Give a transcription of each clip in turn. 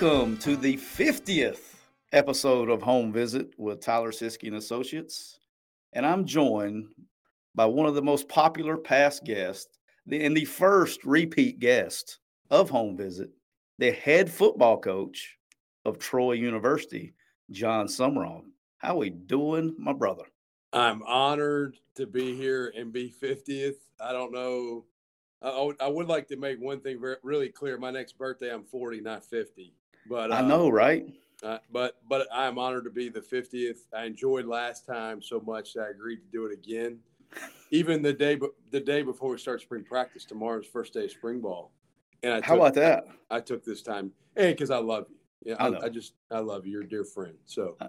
Welcome to the 50th episode of Home Visit with Tyler Siskey and Associates. And I'm joined by one of the most popular past guests and the first repeat guest of Home Visit, the head football coach of Troy University, Jon Sumrall. How we doing, my brother? I'm honored to be here and be 50th. I don't know. I, would like to make one thing really clear. My next birthday, I'm 40, not 50. But uh, I know, right? Uh, but but I'm honored to be the 50th. I enjoyed last time so much that I agreed to do it again. Even the day the day before we start spring practice, tomorrow's first day of spring ball. And I took, how about that? I took this time, and because I love you. Yeah, I, I, I, just I love you. You're a dear friend. So uh,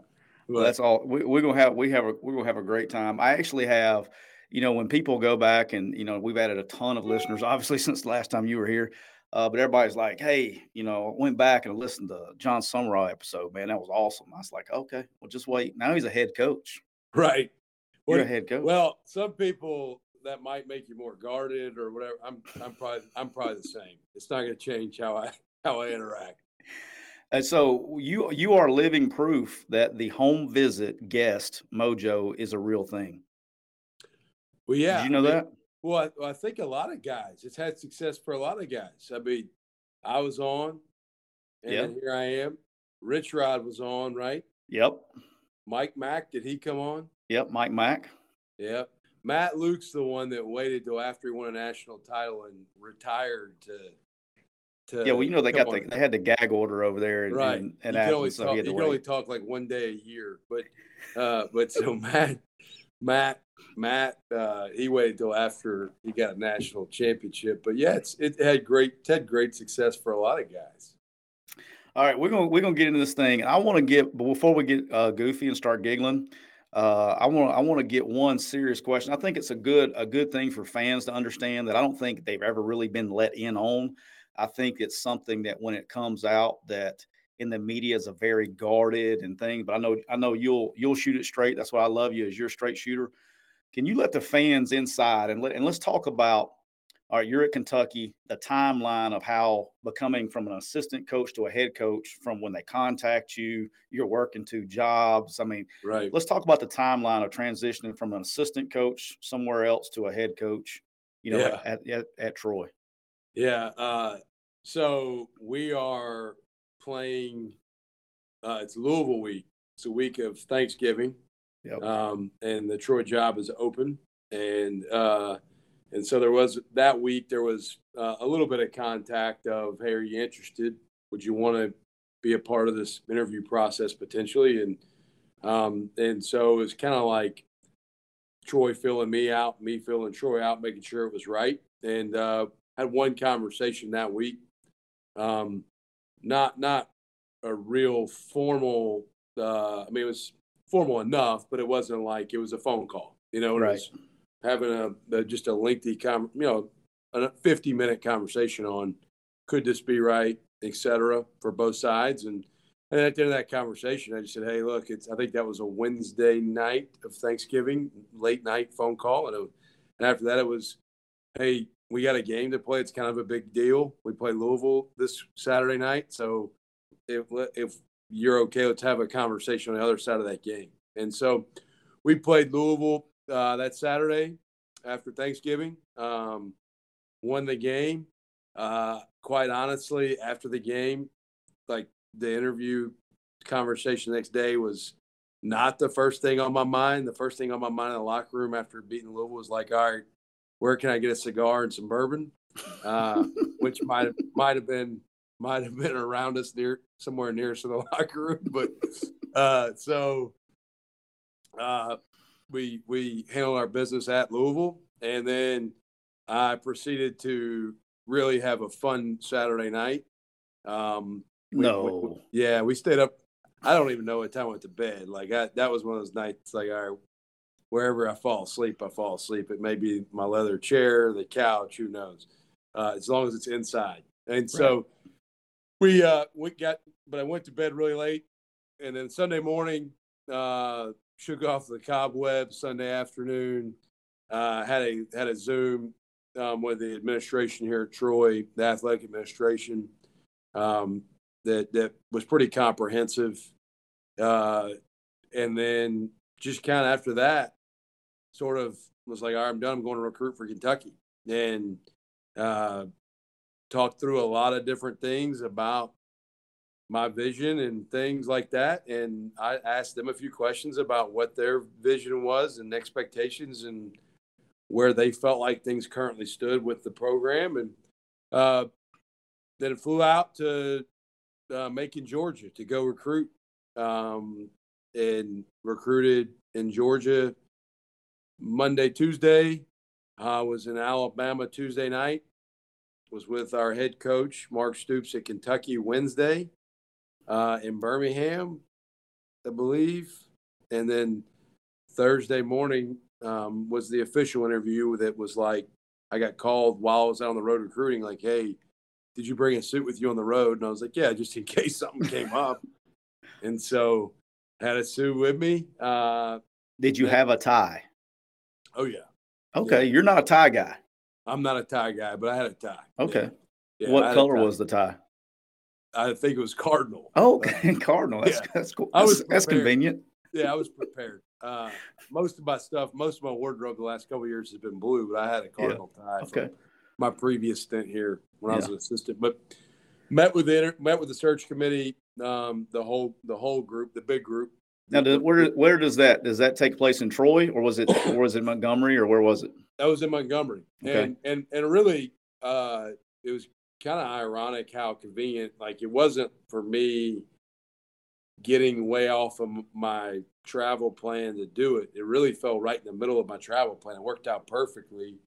well, that's all. We, are gonna have we have a we're gonna have a great time. I actually have, you know, when people go back and you know we've added a ton of listeners, obviously since the last time you were here. Uh, but everybody's like, hey, you know, went back and listened to Jon Sumrall episode, man. That was awesome. I was like, okay, well, just wait. Now he's a head coach. Right. You're well, a head coach. Well, some people that might make you more guarded or whatever. I'm I'm probably I'm probably the same. It's not going to change how I how I interact. And so you you are living proof that the home visit guest mojo is a real thing. Well, yeah. Did you know I mean, that? Well I, I, think a lot of guys. It's had success for a lot of guys. I mean, I was on, and yep. here I am. Rich Rod was on, right? Yep. Mike Mack, did he come on? Yep, Mike Mack. Yep. Matt Luke's the one that waited till after he won a national title and retired to to yeah, well, you know they got the, they had the gag order over there, and, right? And, and you can only so talk, you can only talk like one day a year, but uh, but so Matt Matt Matt uh, he waited till after he got a national championship, but yeah, it's it had great it had great success for a lot of guys. All right, we're gonna we're gonna get into this thing, and I want to get before we get uh, goofy and start giggling. Uh, I want I want to get one serious question. I think it's a good a good thing for fans to understand that I don't think they've ever really been let in on. I think it's something that when it comes out that in the media is a very guarded and thing. But I know I know you'll you'll shoot it straight. That's why I love you as you're a straight shooter. Can you let the fans inside and let and let's talk about all right, you're at Kentucky, the timeline of how becoming from an assistant coach to a head coach from when they contact you, you're working two jobs. I mean, right. Let's talk about the timeline of transitioning from an assistant coach somewhere else to a head coach, you know, yeah. at, at, at Troy. Yeah. Uh, so we are playing. Uh, it's Louisville week. It's a week of Thanksgiving. Yep. Um, and the Troy job is open, and uh, and so there was that week. There was uh, a little bit of contact of, hey, are you interested? Would you want to be a part of this interview process potentially? And um, and so it was kind of like Troy filling me out, me filling Troy out, making sure it was right. And uh, had one conversation that week. Um, not not a real formal. Uh, I mean, it was formal enough, but it wasn't like it was a phone call. You know, right. having a, a, just a lengthy, com- you know, a fifty minute conversation on could this be right, etc. for both sides. And and at the end of that conversation, I just said, "Hey, look, it's I think that was a Wednesday night of Thanksgiving, late night phone call, and it, and after that, it was, hey, we got a game to play. It's kind of a big deal. We play Louisville this Saturday night, so if if you're okay, let's have a conversation on the other side of that game. And so we played Louisville uh, that Saturday after Thanksgiving. Um, won the game. Uh, quite honestly, after the game, like the interview conversation the next day was not the first thing on my mind. The first thing on my mind in the locker room after beating Louisville was like, all right, where can I get a cigar and some bourbon? Uh, which might have might have been might have been around us near somewhere near to the locker room. But uh, so uh, we we handled our business at Louisville, and then I proceeded to really have a fun Saturday night. Um, we, no, we, yeah, we stayed up. I don't even know what time I went to bed. Like I, that was one of those nights. Like all right, wherever I fall asleep, I fall asleep. It may be my leather chair, the couch, who knows? Uh, as long as it's inside. And so we uh, we got, but I went to bed really late, and then Sunday morning uh, shook off the cobwebs. Sunday afternoon uh, had a had a Zoom um, with the administration here at Troy, the athletic administration. Um, that that was pretty comprehensive. Uh, and then just kind of after that, sort of was like, all right, I'm done. I'm going to recruit for Kentucky, and uh, talked through a lot of different things about my vision and things like that. And I asked them a few questions about what their vision was and expectations and where they felt like things currently stood with the program. And uh, then flew out to uh, Macon, Georgia to go recruit um, and recruited in Georgia Monday, Tuesday. I was in Alabama Tuesday night. Was with our head coach Mark Stoops at Kentucky Wednesday uh, in Birmingham, I believe, and then Thursday morning um, was the official interview that was like I got called while I was out on the road recruiting, like, "Hey, did you bring a suit with you on the road?" And I was like, "Yeah, just in case something came up." And so had a suit with me. Uh, Did you have a tie? Oh yeah. Okay, yeah. you're not a tie guy. I'm not a tie guy, but I had a tie. Okay. Yeah. Yeah, what color was the tie? I think it was cardinal. Oh, okay, cardinal. That's, that's cool. That's, I was that's convenient. Yeah, I was prepared. Uh, most of my stuff, most of my wardrobe the last couple years has been blue, but I had a cardinal tie. Okay. My previous stint here when I was an assistant, but met with the met with the search committee um, the whole the whole group, the big group. Now, does, where where does that does that take place in Troy, or was it or was it Montgomery, or where was it? That was in Montgomery, okay. and and and really, uh, it was kind of ironic how convenient. Like it wasn't for me getting way off of my travel plan to do it. It really fell right in the middle of my travel plan. It worked out perfectly.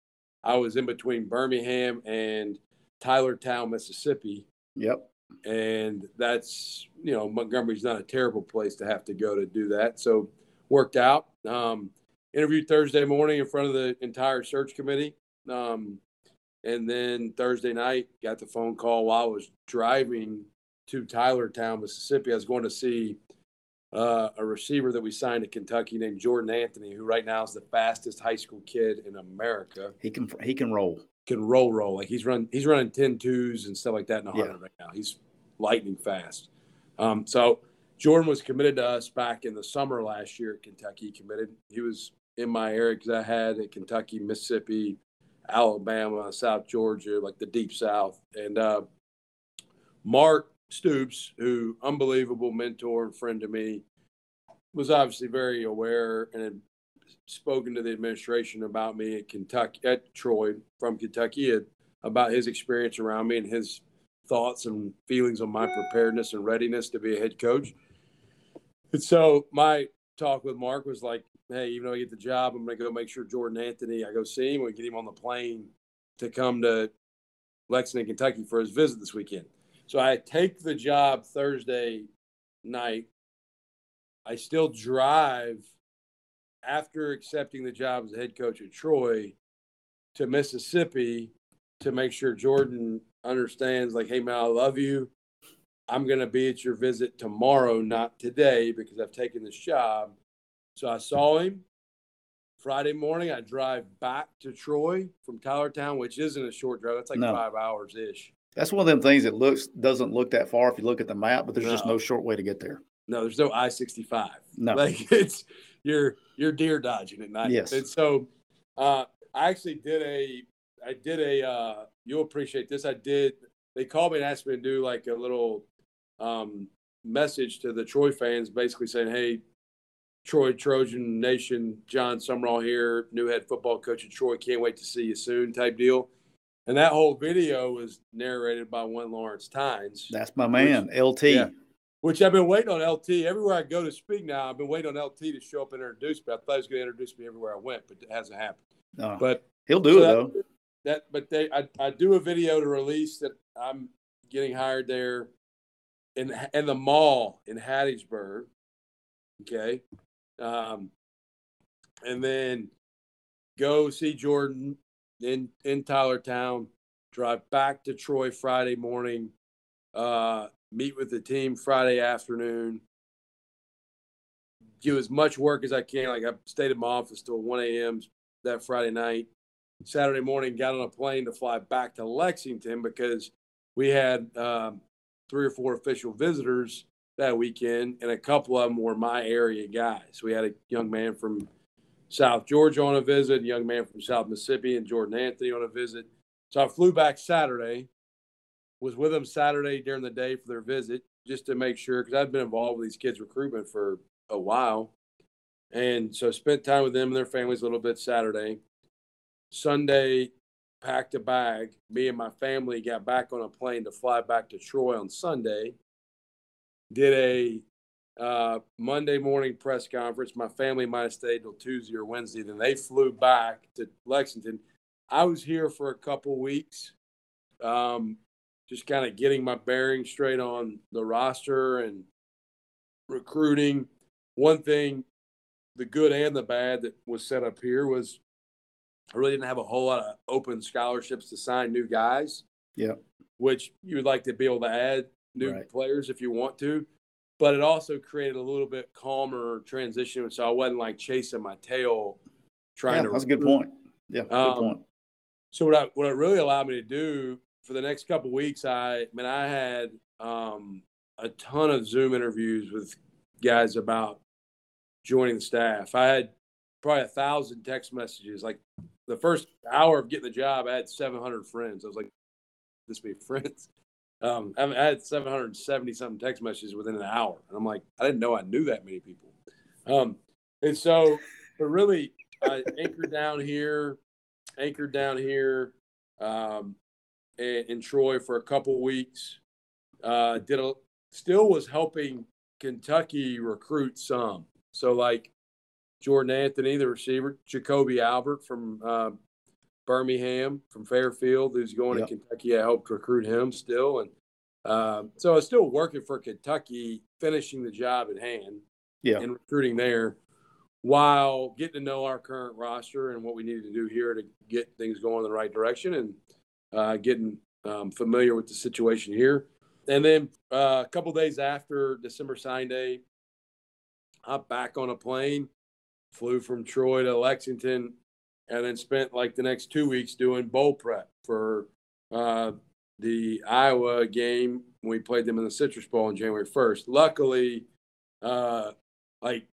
I was in between Birmingham and Tylertown, Mississippi. Yep and that's you know Montgomery's not a terrible place to have to go to do that. So worked out. Um, interviewed Thursday morning in front of the entire search committee, um, and then Thursday night got the phone call while I was driving to Tylertown, Mississippi. I was going to see uh, a receiver that we signed to Kentucky named Jordan Anthony, who right now is the fastest high school kid in America. He can he can roll can roll roll like he's run he's running 10 twos and stuff like that in the yeah. right now. He's lightning fast. Um, so Jordan was committed to us back in the summer last year at Kentucky. Committed. He was in my area because I had at Kentucky, Mississippi, Alabama, South Georgia, like the deep South. And uh, Mark Stoops, who unbelievable mentor and friend to me, was obviously very aware and had spoken to the administration about me at Kentucky, at Troy from Kentucky, about his experience around me and his thoughts and feelings on my preparedness and readiness to be a head coach. And so my talk with Mark was like, hey, even though I get the job, I'm going to go make sure Jordan Anthony, I go see him, we get him on the plane to come to Lexington, Kentucky for his visit this weekend. So I take the job Thursday night. I still drive after accepting the job as head coach at Troy to Mississippi to make sure Jordan understands, like, hey, man, I love you. I'm going to be at your visit tomorrow, not today, because I've taken this job. So I saw him Friday morning. I drive back to Troy from Tylertown, which isn't a short drive. That's like no. five hours ish. That's one of them things that looks doesn't look that far if you look at the map, but there's no. just no short way to get there. No, there's no I sixty five. No, like it's you're you're deer dodging at night. Yes. And so uh, I actually did a I did a uh, you'll appreciate this. I did they called me and asked me to do like a little um, message to the Troy fans, basically saying, "Hey, Troy Trojan Nation, Jon Sumrall here, new head football coach at Troy. Can't wait to see you soon." Type deal. And that whole video was narrated by one Lawrence Tynes. That's my man, which, LT. Yeah, which I've been waiting on LT everywhere I go to speak now. I've been waiting on LT to show up and introduce me. I thought he was going to introduce me everywhere I went, but it hasn't happened. No, but he'll do so it that, though. That, but they, I, I do a video to release that I'm getting hired there in in the mall in Hattiesburg. Okay, um, and then go see Jordan in in Tylertown. Drive back to Troy Friday morning. Uh, meet with the team Friday afternoon, do as much work as I can. Like I stayed in my office till 1 a.m. that Friday night. Saturday morning, got on a plane to fly back to Lexington because we had um, three or four official visitors that weekend, and a couple of them were my area guys. We had a young man from South Georgia on a visit, a young man from South Mississippi, and Jordan Anthony on a visit. So I flew back Saturday, was with them Saturday during the day for their visit, just to make sure because I've been involved with these kids' recruitment for a while. And so spent time with them and their families a little bit Saturday. Sunday, packed a bag. Me and my family got back on a plane to fly back to Troy on Sunday. Did a uh, Monday morning press conference. My family might have stayed till Tuesday or Wednesday. Then they flew back to Lexington. I was here for a couple weeks, um, just kind of getting my bearings straight on the roster and recruiting. One thing, the good and the bad that was set up here was I really didn't have a whole lot of open scholarships to sign new guys. Yeah. Which you would like to be able to add new Right. players if you want to. But it also created a little bit calmer transition. So I wasn't like chasing my tail trying Yeah, to that's a good point. Yeah, good Um, point. So what I what it really allowed me to do for the next couple weeks, I I mean I had um, a ton of Zoom interviews with guys about joining the staff. I had probably a thousand text messages. Like the first hour of getting the job, I had seven hundred friends. I was like, "This be friends." Um, I had seven hundred seventy something text messages within an hour, and I'm like, I didn't know I knew that many people. Um, and so, but really, I anchored down here anchored down here um, in, in Troy for a couple weeks. Uh, did a still was helping Kentucky recruit some. So like Jordan Anthony, the receiver, Jacoby Albert from uh, Birmingham, from Fairfield, who's going Yep. to Kentucky. I helped recruit him still, and uh, so I was still working for Kentucky, finishing the job at hand Yeah. and recruiting there while getting to know our current roster and what we needed to do here to get things going in the right direction and uh, getting um, familiar with the situation here. And then uh, a couple days after December sign day, I'm back on a plane, flew from Troy to Lexington, and then spent like the next two weeks doing bowl prep for uh, the Iowa game. We played them in the Citrus Bowl on January 1st. Luckily, uh, like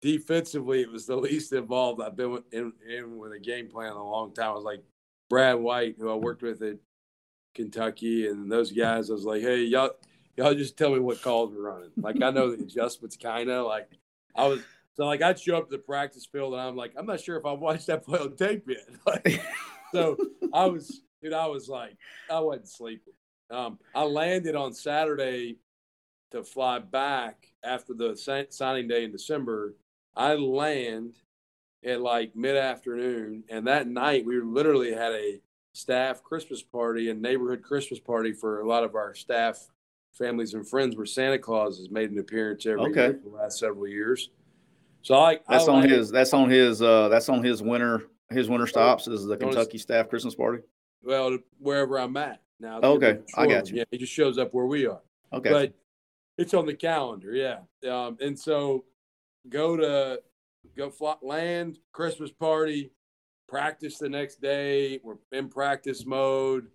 defensively, it was the least involved I've been in, in with a game plan in a long time. I was like Brad White, who I worked with at Kentucky, and those guys. I was like, hey, y'all, y'all just tell me what calls we're running. Like I know the adjustments, kind of like I was. So like I'd show up to the practice field, and I'm like, I'm not sure if I've watched that play on tape yet. Like, so I was, dude, I was like, I wasn't sleeping. Um, I landed on Saturday to fly back after the signing day in December. I land at like mid afternoon, and that night we literally had a staff Christmas party and neighborhood Christmas party for a lot of our staff, families, and friends. Where Santa Claus has made an appearance every Okay. year for the last several years. So I That's I on his. That's on his. Uh, that's on his winter. His winter stops is the Kentucky staff Christmas party. well wherever I'm at now. Okay, I got you. Yeah, he just shows up where we are. Okay. but it's on the calendar yeah um, and so go to go fly, land christmas party practice the next day we're in practice mode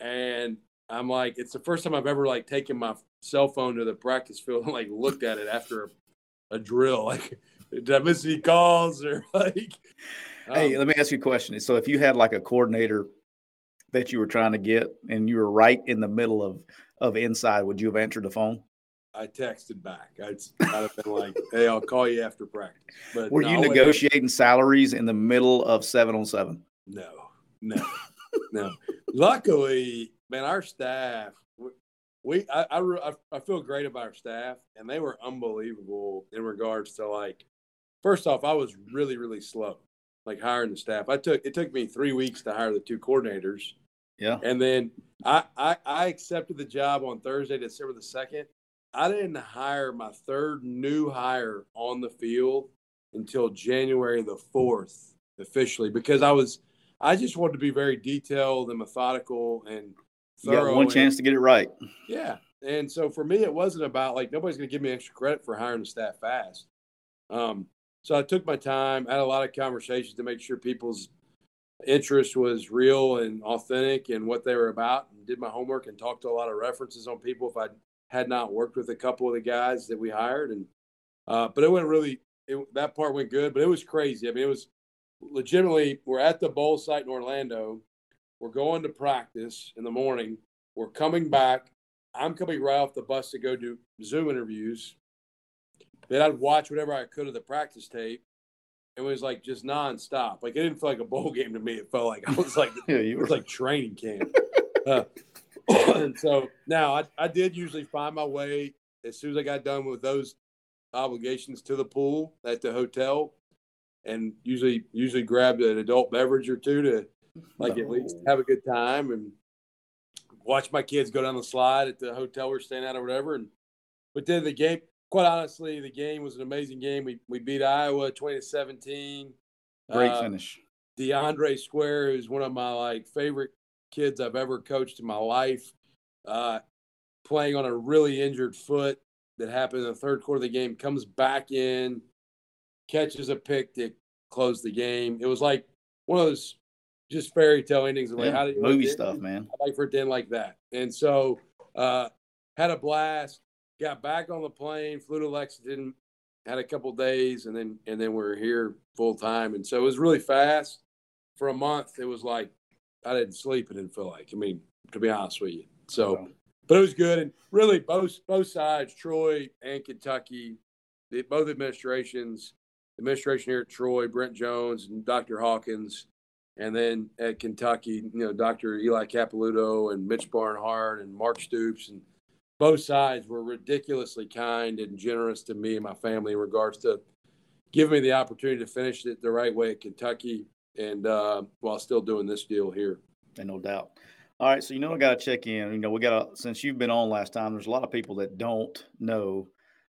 and i'm like it's the first time i've ever like taken my cell phone to the practice field and like looked at it after a, drill like did i miss any calls or like hey, um, let me ask you a question. So, if you had like a coordinator that you were trying to get, and you were right in the middle of of inside, would you have answered the phone? I texted back. I'd, I'd have been like, "Hey, I'll call you after practice." But Were no, you negotiating salaries in the middle of seven on seven? No, no, no. Luckily, man, our staff, we, I, I, I- I feel great about our staff, and they were unbelievable in regards to like, first off, I was really, really slow, like hiring the staff. I took it took me three weeks to hire the two coordinators, Yeah. and then I, I, I accepted the job on Thursday, December the second. I didn't hire my third new hire on the field until January the fourth officially because I was I just wanted to be very detailed and methodical and You got one and- chance to get it right. yeah. And so for me, it wasn't about like nobody's going to give me extra credit for hiring the staff fast. Um, so I took my time, had a lot of conversations to make sure people's interest was real and authentic and what they were about and did my homework and talked to a lot of references on people if I had not worked with a couple of the guys that we hired and uh, but it went really it, that part went good but it was crazy I mean it was legitimately we're at the bowl site in Orlando we're going to practice in the morning we're coming back I'm coming right off the bus to go do Zoom interviews then I'd watch whatever I could of the practice tape it was like just nonstop. Like it didn't feel like a bowl game to me. It felt like I was like yeah, you were like training camp. uh, and so now I, I did usually find my way as soon as I got done with those obligations to the pool at the hotel, and usually usually grabbed an adult beverage or two to like no. at least have a good time and watch my kids go down the slide at the hotel we're staying at or whatever. And but then the game quite honestly, the game was an amazing game. We we beat Iowa twenty to seventeen. Great uh, finish. DeAndre Square, who's one of my like favorite kids I've ever coached in my life, uh, playing on a really injured foot that happened in the third quarter of the game, comes back in, catches a pick that close the game. It was like one of those just fairy tale endings like yeah, how do you movie stuff, man. I like for it to end like that. And so uh, had a blast got back on the plane, flew to Lexington, had a couple days, and then and then we are here full time. And so it was really fast. For a month, it was like I didn't sleep. It didn't feel like. I mean, to be honest with you. So, but it was good, and really both both sides, Troy and Kentucky, the, both administrations, administration here at Troy, Brent Jones and Dr. Hawkins, and then at Kentucky, you know, Dr. Eli Capilouto and Mitch Barnhart and Mark Stoops and both sides were ridiculously kind and generous to me and my family in regards to giving me the opportunity to finish it the right way at Kentucky and uh, while still doing this deal here. And no doubt. All right, so you know I got to check in. You know, we got to since you've been on last time. There's a lot of people that don't know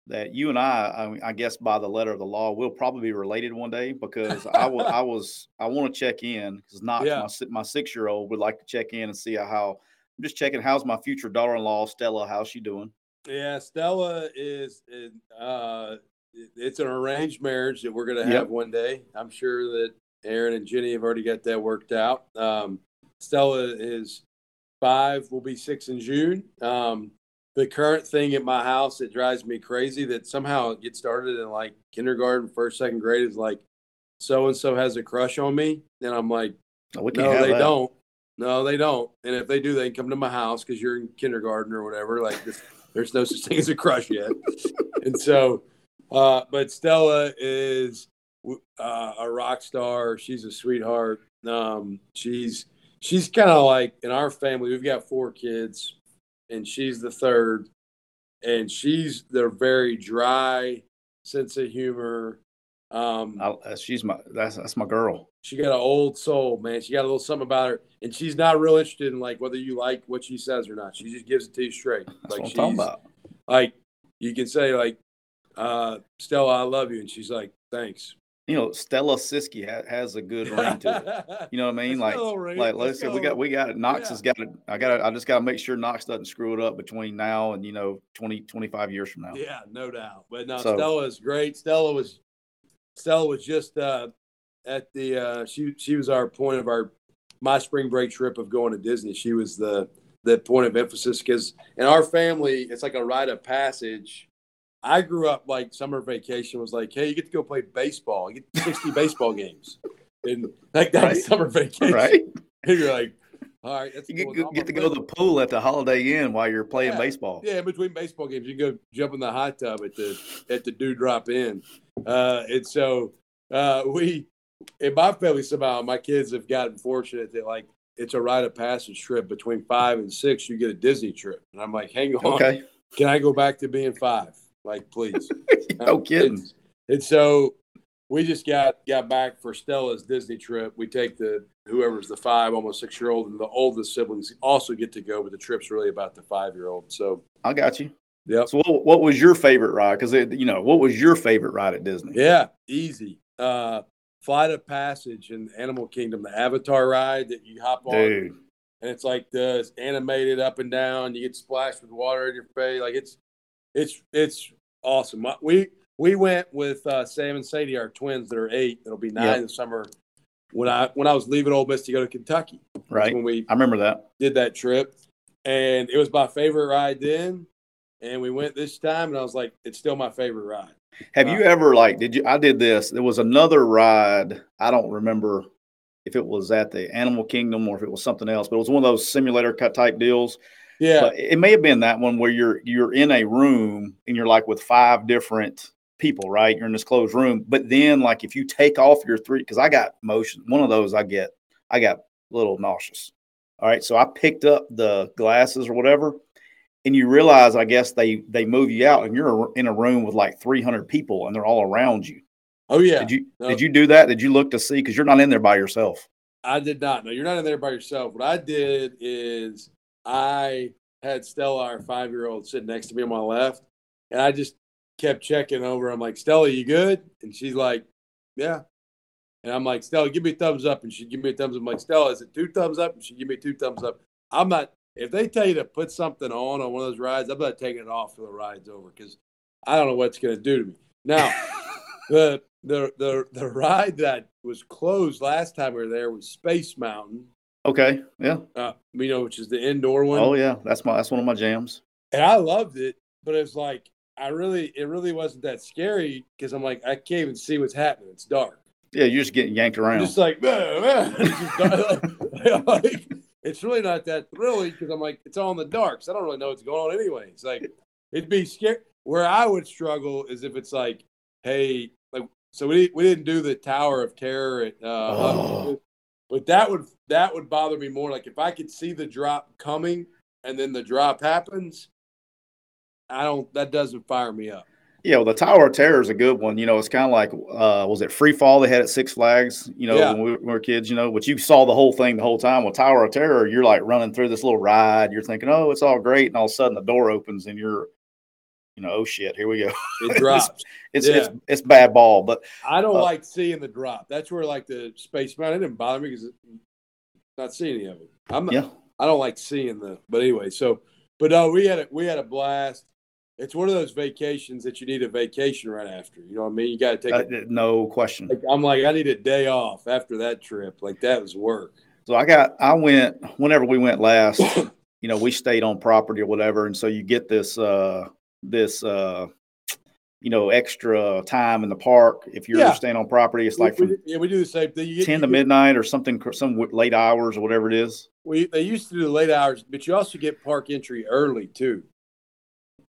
that you and I, I, I guess by the letter of the law, will probably be related one day because I was, I was, I want to check in because not yeah. my, my six year old would like to check in and see how I'm just checking. How's my future daughter-in-law, Stella? How's she doing? Yeah, Stella is. Uh, it's an arranged marriage that we're going to have yep. one day. I'm sure that Aaron and Jenny have already got that worked out. Um, Stella is five. Will be six in June. Um, the current thing at my house that drives me crazy that somehow it gets started in like kindergarten, first, second grade is like so and so has a crush on me, and I'm like, oh, no, they that. don't. No, they don't. And if they do, they can come to my house because you're in kindergarten or whatever. Like this, there's no such thing as a crush yet. and so, uh, but Stella is uh, a rock star. She's a sweetheart. Um, she's she's kind of like in our family. We've got four kids, and she's the third. And she's their very dry sense of humor. Um, I, uh, she's my that's that's my girl. She got an old soul, man. She got a little something about her, and she's not real interested in like whether you like what she says or not. She just gives it to you straight. That's like what I'm talking about. Like you can say like, uh, "Stella, I love you," and she's like, "Thanks." You know, Stella Siskey ha- has a good ring to it. You know what I mean? like, like let's, let's we got we got it. Knox yeah. has got it. I got I just got to make sure Knox doesn't screw it up between now and you know 20, 25 years from now. Yeah, no doubt. But no, so, Stella is great. Stella was Stella was just uh, at the uh, she she was our point of our my spring break trip of going to Disney. She was the the point of emphasis because in our family it's like a rite of passage. I grew up like summer vacation was like, hey, you get to go play baseball. You get sixty baseball games, and like that right. summer vacation. Right? And you're like, all right, you get, cool. get to go to the pool at the Holiday Inn while you're playing yeah. baseball. Yeah, in between baseball games, you can go jump in the hot tub at the at the Dew Drop Inn, uh, and so uh, we in my family somehow my kids have gotten fortunate that like it's a rite of passage trip between five and six. You get a Disney trip, and I'm like, hang on, okay. can I go back to being five? Like, please. no kidding. And, and so we just got got back for Stella's Disney trip. We take the whoever's the five, almost six year old, and the oldest siblings also get to go, but the trip's really about the five year old. So I got you. Yeah. So what, what was your favorite ride? Because you know, what was your favorite ride at Disney? Yeah, easy. Uh, Flight of Passage in Animal Kingdom, the Avatar ride that you hop on. Dude. And it's like the animated up and down. You get splashed with water in your face. Like it's it's it's awesome. We we went with uh, Sam and Sadie, our twins that are eight. It'll be nine yep. in the summer. when I when I was leaving Ole Miss to go to Kentucky. Right. When we I remember that. did that trip, and it was my favorite ride then. And we went this time, and I was like, it's still my favorite ride. Have you ever like did you I did this. There was another ride. I don't remember if it was at the Animal Kingdom or if it was something else, but it was one of those simulator cut type deals. Yeah, But it may have been that one where you're you're in a room and you're like with five different people, right? You're in this closed room. But then like if you take off your three, because I got motion, one of those I get, I got a little nauseous. All right. So I picked up the glasses or whatever, and you realize I guess they they move you out and you're in a room with like 300 people and they're all around you. oh yeah. Did you No. did you do that? Did you look to see because you're not in there by yourself? I did not. No, you're not in there by yourself. What I did is I had Stella, our five year old, sitting next to me on my left, and I just kept checking over. I'm like, Stella, you good? And she's like, Yeah. And I'm like, Stella, give me a thumbs up. And she'd give me a thumbs up. I'm like, Stella, is it two thumbs up? And she'd give me two thumbs up. I'm not, if they tell you to put something on on one of those rides, I'm not taking it off till the ride's over because I don't know what it's going to do to me. Now, the, the, the, the ride that was closed last time we were there was Space Mountain, Okay. Yeah. uh, you know, which is the indoor one. Oh yeah. That's my that's one of my jams. and I loved it, but it's like I really, it really wasn't that scary because I'm like I can't even see what's happening. It's dark. Yeah, you're just getting yanked I'm around. just like, "Bah, bah." It's, just like, it's really not that thrilling because I'm like it's all in the dark, so I don't really know what's going on anyway. It's like it'd be scary. Where I would struggle is if it's like, hey, like so we we didn't do the Tower of Terror at, uh, Oh. But that would that would bother me more. Like if I could see the drop coming and then the drop happens, I don't. That doesn't fire me up. Yeah, well, the Tower of Terror is a good one. You know, it's kind of like, uh, was it Free Fall they had at Six Flags? You know, Yeah. when we were- we were kids. You know, but you saw the whole thing the whole time. With Tower of Terror, you're like running through this little ride. You're thinking, oh, it's all great, and all of a sudden the door opens and you're, you know, oh shit, here we go. It drops. It's Yeah. it's it's bad ball, but I don't Uh, like seeing the drop. That's where like the space mountain it didn't bother me because not seeing any of it. I'm not, yeah, I don't like seeing the. But anyway, so but no, we had a we had a blast. It's one of those vacations that you need a vacation right after. You know what I mean? You got to take. uh, a, no question. like, I'm like I need a day off after that trip. Like that was work. So I got, I went, whenever we went last, you know, we stayed on property or whatever. And so you get this, uh, this, uh, you know, extra time in the park. If you're Yeah. staying on property, it's like we, from yeah, we do the same thing. You get, 10 you to midnight or something, some late hours or whatever it is. We they used to do the late hours, but you also get park entry early too.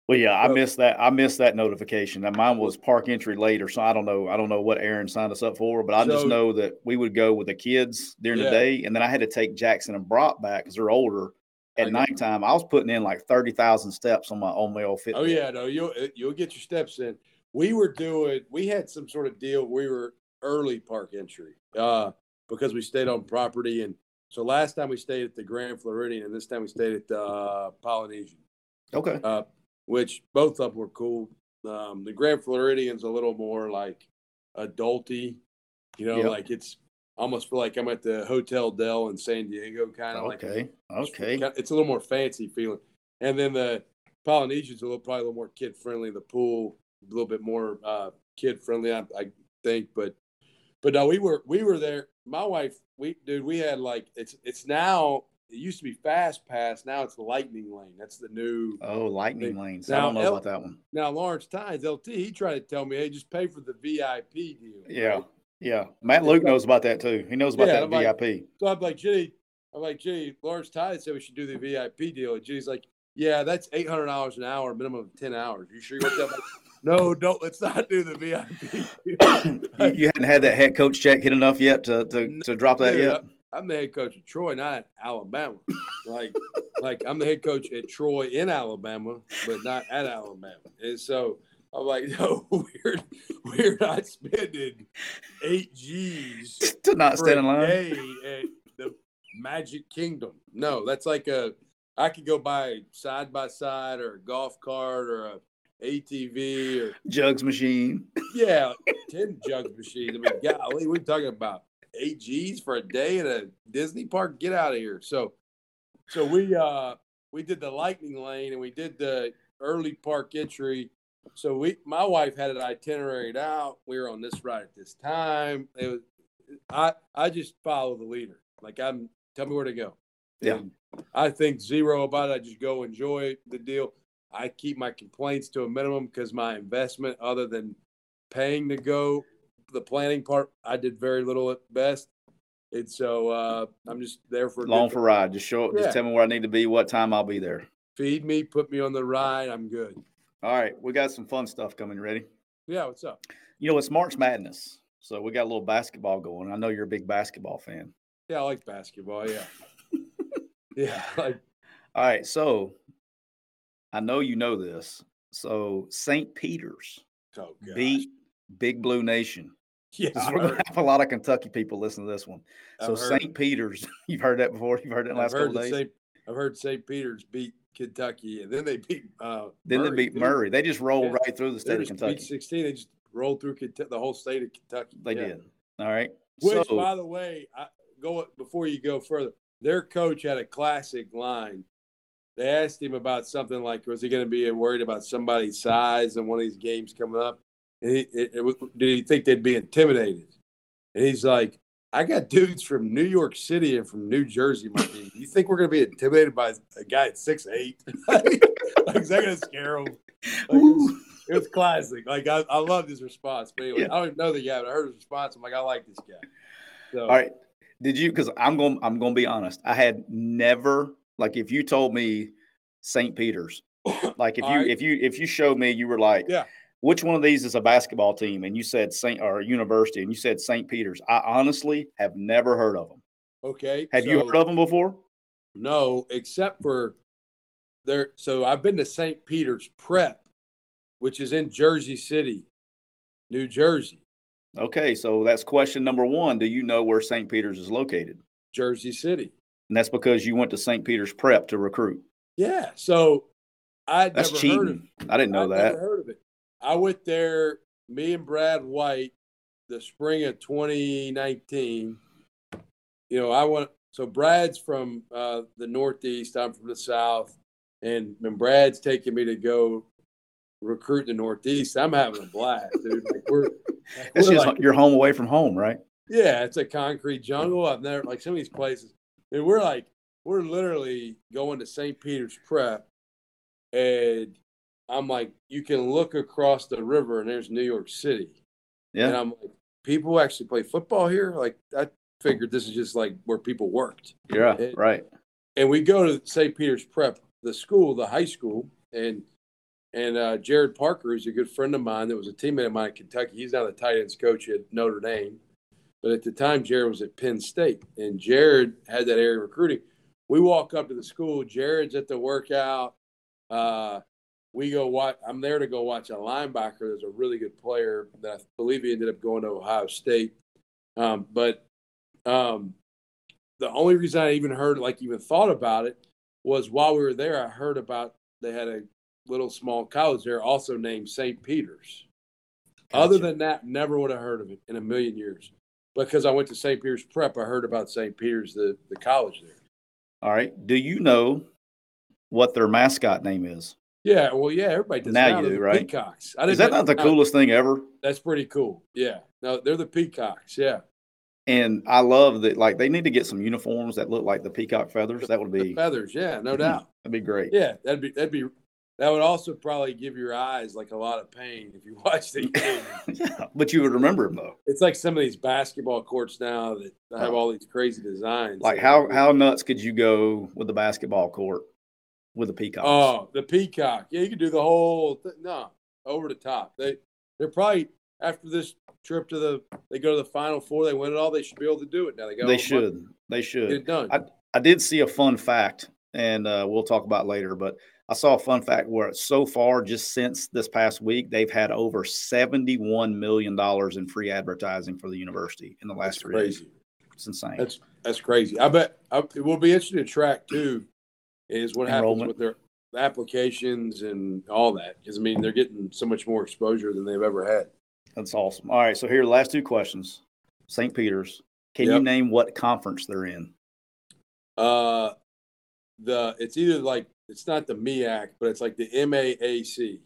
Well, yeah, I So- missed that. I missed that notification. Now mine was park entry later, so I don't know. I don't know what Aaron signed us up for, but I just know that we would go with the kids during Yeah. the day, and then I had to take Jackson and Brock back because they're older. At nighttime, I was putting in like thirty thousand steps on my on my old Fitbit. Oh yeah, no, you'll you'll get your steps in. We were doing. We had some sort of deal. We were early park entry uh, because we stayed on property, and so last time we stayed at the Grand Floridian, and this time we stayed at the uh, Polynesian, Okay. uh, which both of them were cool. Um, the Grand Floridian's a little more like adulty, you know, Yep. like it's almost feel like I'm at the Hotel Del in San Diego, kind of like Okay. Okay. It's a little more fancy feeling. And then the Polynesian's a little probably a little more kid friendly. The pool a little bit more uh, kid friendly, I, I think. But but no, we were we were there. My wife, we dude, we had like it's it's now. It used to be fast pass. Now it's lightning lane. That's the new. Oh, lightning They- lanes. I don't know El- about that one. Now Lawrence Tynes, LT, he tried to tell me, hey, just pay for the VIP deal. Yeah. right? Yeah. Matt Luke knows about that too. He knows about Yeah, that I'm like- VIP. So I'm like, Gee, I'm like, Gee, Lawrence Tynes said we should do the VIP deal. And Jenny's like, yeah, that's eight hundred dollars an hour, minimum of ten hours. You sure you want that? Like, no, don't. Let's not do the VIP. you, you hadn't had that head coach check hit enough yet to to, to drop that Dude, yet? I'm the head coach of Troy, not Alabama. Like, like I'm the head coach at Troy in Alabama, but not at Alabama. And so I'm like, no, we're we're not spending eight G's to not stand in line. at the Magic Kingdom. No, that's like a I could go buy side by side or a golf cart or a ATV or Jugs machine. yeah, ten jugs machine. I mean, golly, we're talking about eight G's for a day at a Disney park. Get out of here. So, so we uh we did the lightning lane and we did the early park entry. So we, my wife had it itineraried out. We were on this ride at this time. It was I I just follow the leader. Like I'm, tell me where to go. Yeah. And I think zero about it. I just go enjoy the deal. I keep my complaints to a minimum because my investment, other than paying to go, the planning part, I did very little at best. And so uh, I'm just there for Long for ride. Just show up. Yeah. Just tell me where I need to be. What time I'll be there. feed me, put me on the ride. I'm good. All right, we got some fun stuff coming. Ready? Yeah, what's up? You know, it's March Madness, so we got a little basketball going. I know you're a big basketball fan. Yeah, I like basketball. Yeah, yeah, like All right, so I know you know this. So St. Peter's oh beat Big Blue Nation. Yeah, We're gonna have a lot of Kentucky people listen to this one. So St. Peter's, you've heard that before. You've heard that the last couple days. St. I've heard St. Peter's beat Kentucky, and then they beat. Uh, then Murray, they beat too. Murray. They just rolled Yeah. right through the state of Kentucky. beat 16. They just rolled through Kentucky, the whole state of Kentucky. They Yeah. did. All right. Which, so, by the way, I, go before you go further. Their coach had a classic line. They asked him about something like, "Was he going to be worried about somebody's size in one of these games coming up?" And he, it, it was, did he think they'd be intimidated? And he's like, "I got dudes from New York City and from New Jersey, my. You think we're going to be intimidated by a guy at six eight? like, is that going to scare him?" Like, it, was, classic. Like I, I love his response. But anyway, Yeah. I don't even know the guy, but I heard his response. I'm like, I like this guy. So, All right. Did you? Because I'm going. I'm going to be honest. I had never like if you told me St. Peter's, like if All you right. if you if you showed me, you were like, Yeah. Which one of these is a basketball team? And you said Saint or university, and you said St. Peter's. I honestly have never heard of them. Okay. Have you heard of them before? No, except for there. So I've been to St. Peter's Prep, which is in Jersey City, New Jersey. Okay, so that's question number one. Do you know where St. Peter's is located? Jersey City. And that's because you went to St. Peter's Prep to recruit. Yeah. So I'd That's never heard of cheating. I didn't know I'd that. Never heard of it. I went there. Me and Brad White, the spring of 2019. You know, I went. So Brad's from uh, the Northeast. I'm from the South, and when Brad's taking me to go recruit in the Northeast, I'm having a blast, dude. Like we're, like, It's we're just like- you're home away from home, right? yeah, it's a concrete jungle. I've never like some of these places. And we're like, we're literally going to St. Peter's Prep, and I'm like, you can look across the river and there's New York City. Yeah. And. I'm like, people actually play football here. Like I figured this is just like where people worked. Yeah. it- Right. And we go to St. Peter's Prep, the school, the high school, and and uh, Gerad Parker, who's a good friend of mine, that was a teammate of mine at Kentucky. He's now the tight ends coach at Notre Dame. But at the time, Gerad was at Penn State, and Gerad had that area recruiting. We walk up to the school. Gerad's at the workout. Uh, we go watch. I'm there to go watch a linebacker. There's a really good player that I believe he ended up going to Ohio State. Um, but um, the only reason I even heard, like, even thought about it was while we were there, I heard about they had a little small college there, also named St. Peter's. Other than that, never would have heard of it in a million years. Because I went to St. Peter's Prep, I heard about St. Peter's, the, the college there. All right. Do you know what their mascot name is? Yeah, well, yeah, everybody does. Now Now you do, right? Peacocks. I Is that not the know- coolest thing ever? That's pretty cool. Yeah. No, they're the Peacocks. Yeah. And I love that. Like they need to get some uniforms that look like the peacock feathers. That would The be feathers. Yeah, no doubt. that'd be great. Yeah, that'd be that'd be that would also probably give your eyes like a lot of pain if you watched the game. yeah, but you would remember them though. it's like some of these basketball courts now that have oh. all these crazy designs. Like how how nuts could you go with the basketball court with the peacock. Oh, the peacock. Yeah, you could do the whole th- no over the top. They they're probably after this trip to the they go to the final four. They win it all. They should be able to do it now. They got they the money. should. They get should. it done. I did see a fun fact, and uh, we'll talk about it later. But I saw a fun fact where so far, just since this past week, they've had over seventy-one million dollars in free advertising for the university in the last That's three crazy. It's insane. That's that's crazy. I bet I, it will be interesting to track too. Is what happens with their applications and all that? Because I mean, they're getting so much more exposure than they've ever had. That's awesome. All right, so here are the last two questions. St. Peter's. Can you name what conference they're in? Uh, the it's either like it's not the MEAC, but it's like the MAAC.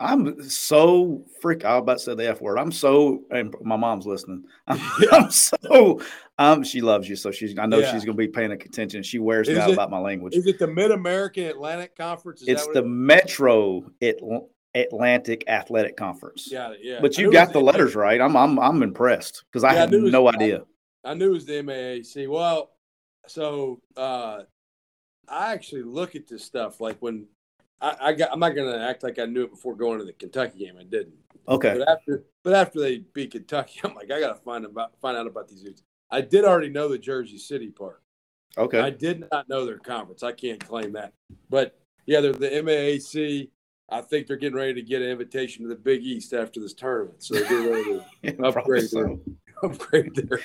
I'm so freak. I was about to say the F word. I'm so, and my mom's listening. I'm, I'm so, um, she loves you. So she's, I know Yeah. she's going to be paying attention. She wears Is out it- about my language. Is it the Mid American Atlantic Conference? Is It's the it- Metro Atl- Atlantic Athletic Conference. Got it. Yeah. But you got the letters right. I'm, I'm, I'm impressed because I Yeah, I had knew it was- no I- idea. I knew it was the MAAC. Well, so uh, I actually look at this stuff like when I, I got. I'm not going to act like I knew it before going to the Kentucky game. I didn't. Okay. But after, but after they beat Kentucky, I'm like, I got to find about find out about these dudes. I did already know the Jersey City part. Okay. I did not know their conference. I can't claim that. But yeah, they're the MAAC. I think they're getting ready to get an invitation to the Big East after this tournament. So they're getting ready to Yeah, upgrade so. Upgrade their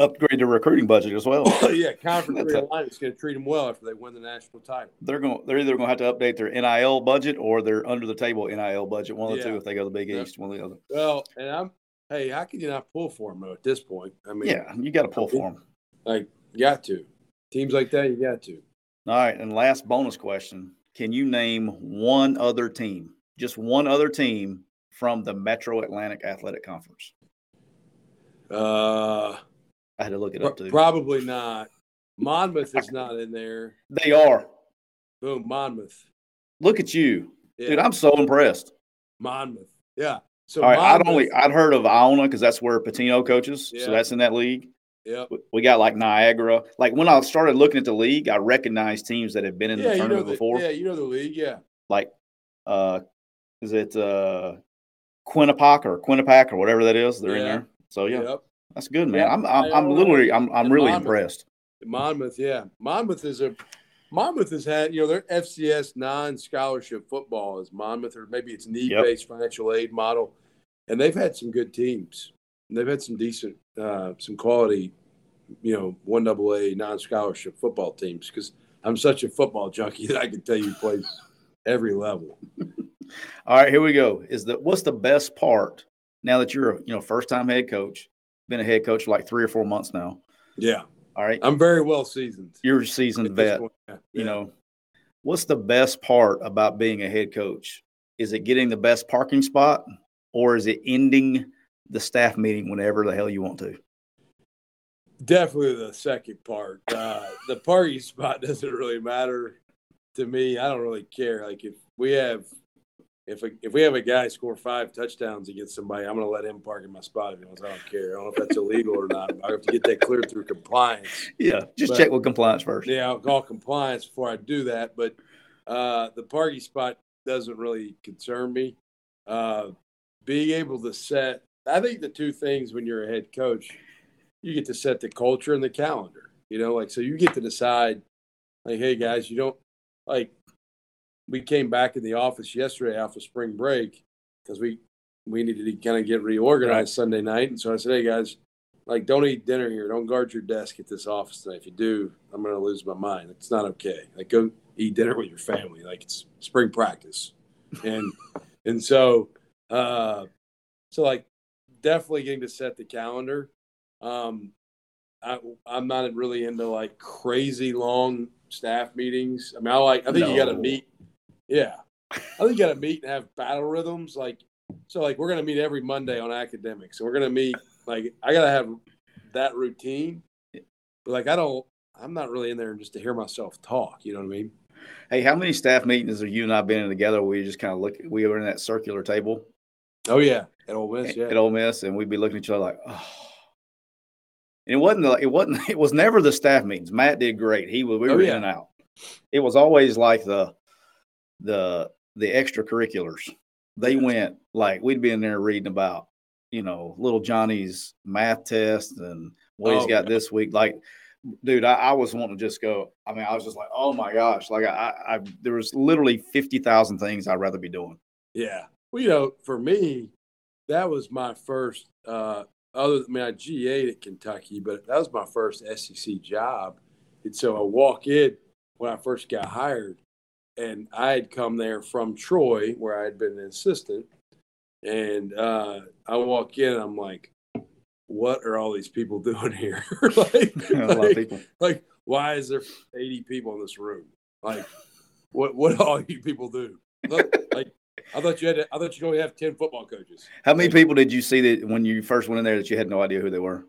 Upgrade the recruiting budget as well. yeah, conference That's realignment is going to treat them well after they win the national title. they're going they're either going to have to update their NIL budget or their under the table NIL budget. One of the two if they go to the Big. East. One or the other. Well, and I'm hey, how can you not pull for them though at this point? I mean, Yeah, you got to pull for them. like you got to teams like that, you got to. All right, and last bonus question: Can you name one other team, just one other team from the Metro Atlantic Athletic Conference? Uh, I had to look it up too. probably not. Monmouth is not in there. They are. Boom, Monmouth. Look at you, Yeah, dude. I'm so impressed. Monmouth. Yeah. So right, I'd only I'd heard of Iona because that's where Pitino coaches, Yeah. so that's in that league. Yeah. We- got like Niagara. Like when I started looking at the league, I recognized teams that have been in Yeah, the you know tournament the before. yeah, you know the league. Yeah. Like, uh, is it uh, Quinnipiac or Quinnipiac or whatever that is? They're in there. So yeah, Yep. that's good, man. Yeah, I'm I'm, I'm literally I'm I'm and really Monmouth. impressed. Monmouth, yeah. Monmouth is a Monmouth has had, you know, their FCS non-scholarship football is Monmouth, or maybe it's need-based financial aid model, and they've had some good teams. They've had some decent, uh, some quality, you know, one double A non-scholarship football teams. Because I'm such a football junkie that I can tell you plays every level. All right, here we go. Is the what's the best part now that you're a you know first time head coach, been a head coach for like three or four months now. Yeah, All right, I'm very well seasoned. you're a seasoned vet. point. Yeah, You know, what's the best part about being a head coach? Is it getting the best parking spot, or is it ending the staff meeting whenever the hell you want to? Definitely the second part. Uh, the parking spot doesn't really matter to me. I don't really care. Like if we have, if a, if we have a guy score five touchdowns against somebody, I'm going to let him park in my spot if he wants. I don't care. I don't know if that's illegal or not. I have to get that cleared through compliance. Yeah, just But- check with compliance first. Yeah, I'll call compliance before I do that. But uh, the parking spot doesn't really concern me. Uh, being able to set, I think the two things when you're a head coach, you get to set the culture and the calendar. You know, like so you get to decide, like, hey guys, you don't like. We came back in the office yesterday after spring break because we we needed to kind of get reorganized. Sunday night, and so I said, hey guys, like don't eat dinner here. Don't guard your desk at this office tonight. If you do i'm going to lose my mind. It's not okay. Like go eat dinner with your family. Like it's spring practice. And and so uh so like definitely getting to set the calendar. Um I, i'm not really into like crazy long staff meetings. I mean i like i think you got to meet yeah i think you got to meet and have battle rhythms like so like we're going to meet every monday on academics and we're going to meet like I gotta have that routine. But like I don't I'm not really in there just to hear myself talk, you know what I mean? Hey, how many staff meetings have you and I been in together where you just kind of look? We were in that circular table Oh yeah. At Ole Miss, yeah. at Ole Miss, and we'd be looking at each other like, oh. And it wasn't. the- It wasn't. It was never the staff meetings. Matt did great. He was. We Oh, were yeah. in and out. It was always like the, the the extracurriculars. They went like we'd be in there reading about, you know, little Johnny's math test and what he's got yeah. this week. Like, dude, I, I was wanting to just go. I mean, I was just like, oh my gosh, like I, I there was literally fifty thousand things I'd rather be doing. Yeah. Well, you know, for me, that was my first uh other I mean I GA'd at Kentucky, but that was my first SEC job. And so I walk in when I first got hired and I had come there from Troy where I had been an assistant. And uh I walk in I'm like, what are all these people doing here? like, a lot of like, people. like, why is there 80 people in this room? Like, what what do all you people do? Look, like, I thought you had. To, I thought you only have ten football coaches. How many people did you see that when you first went in there that you had no idea who they were?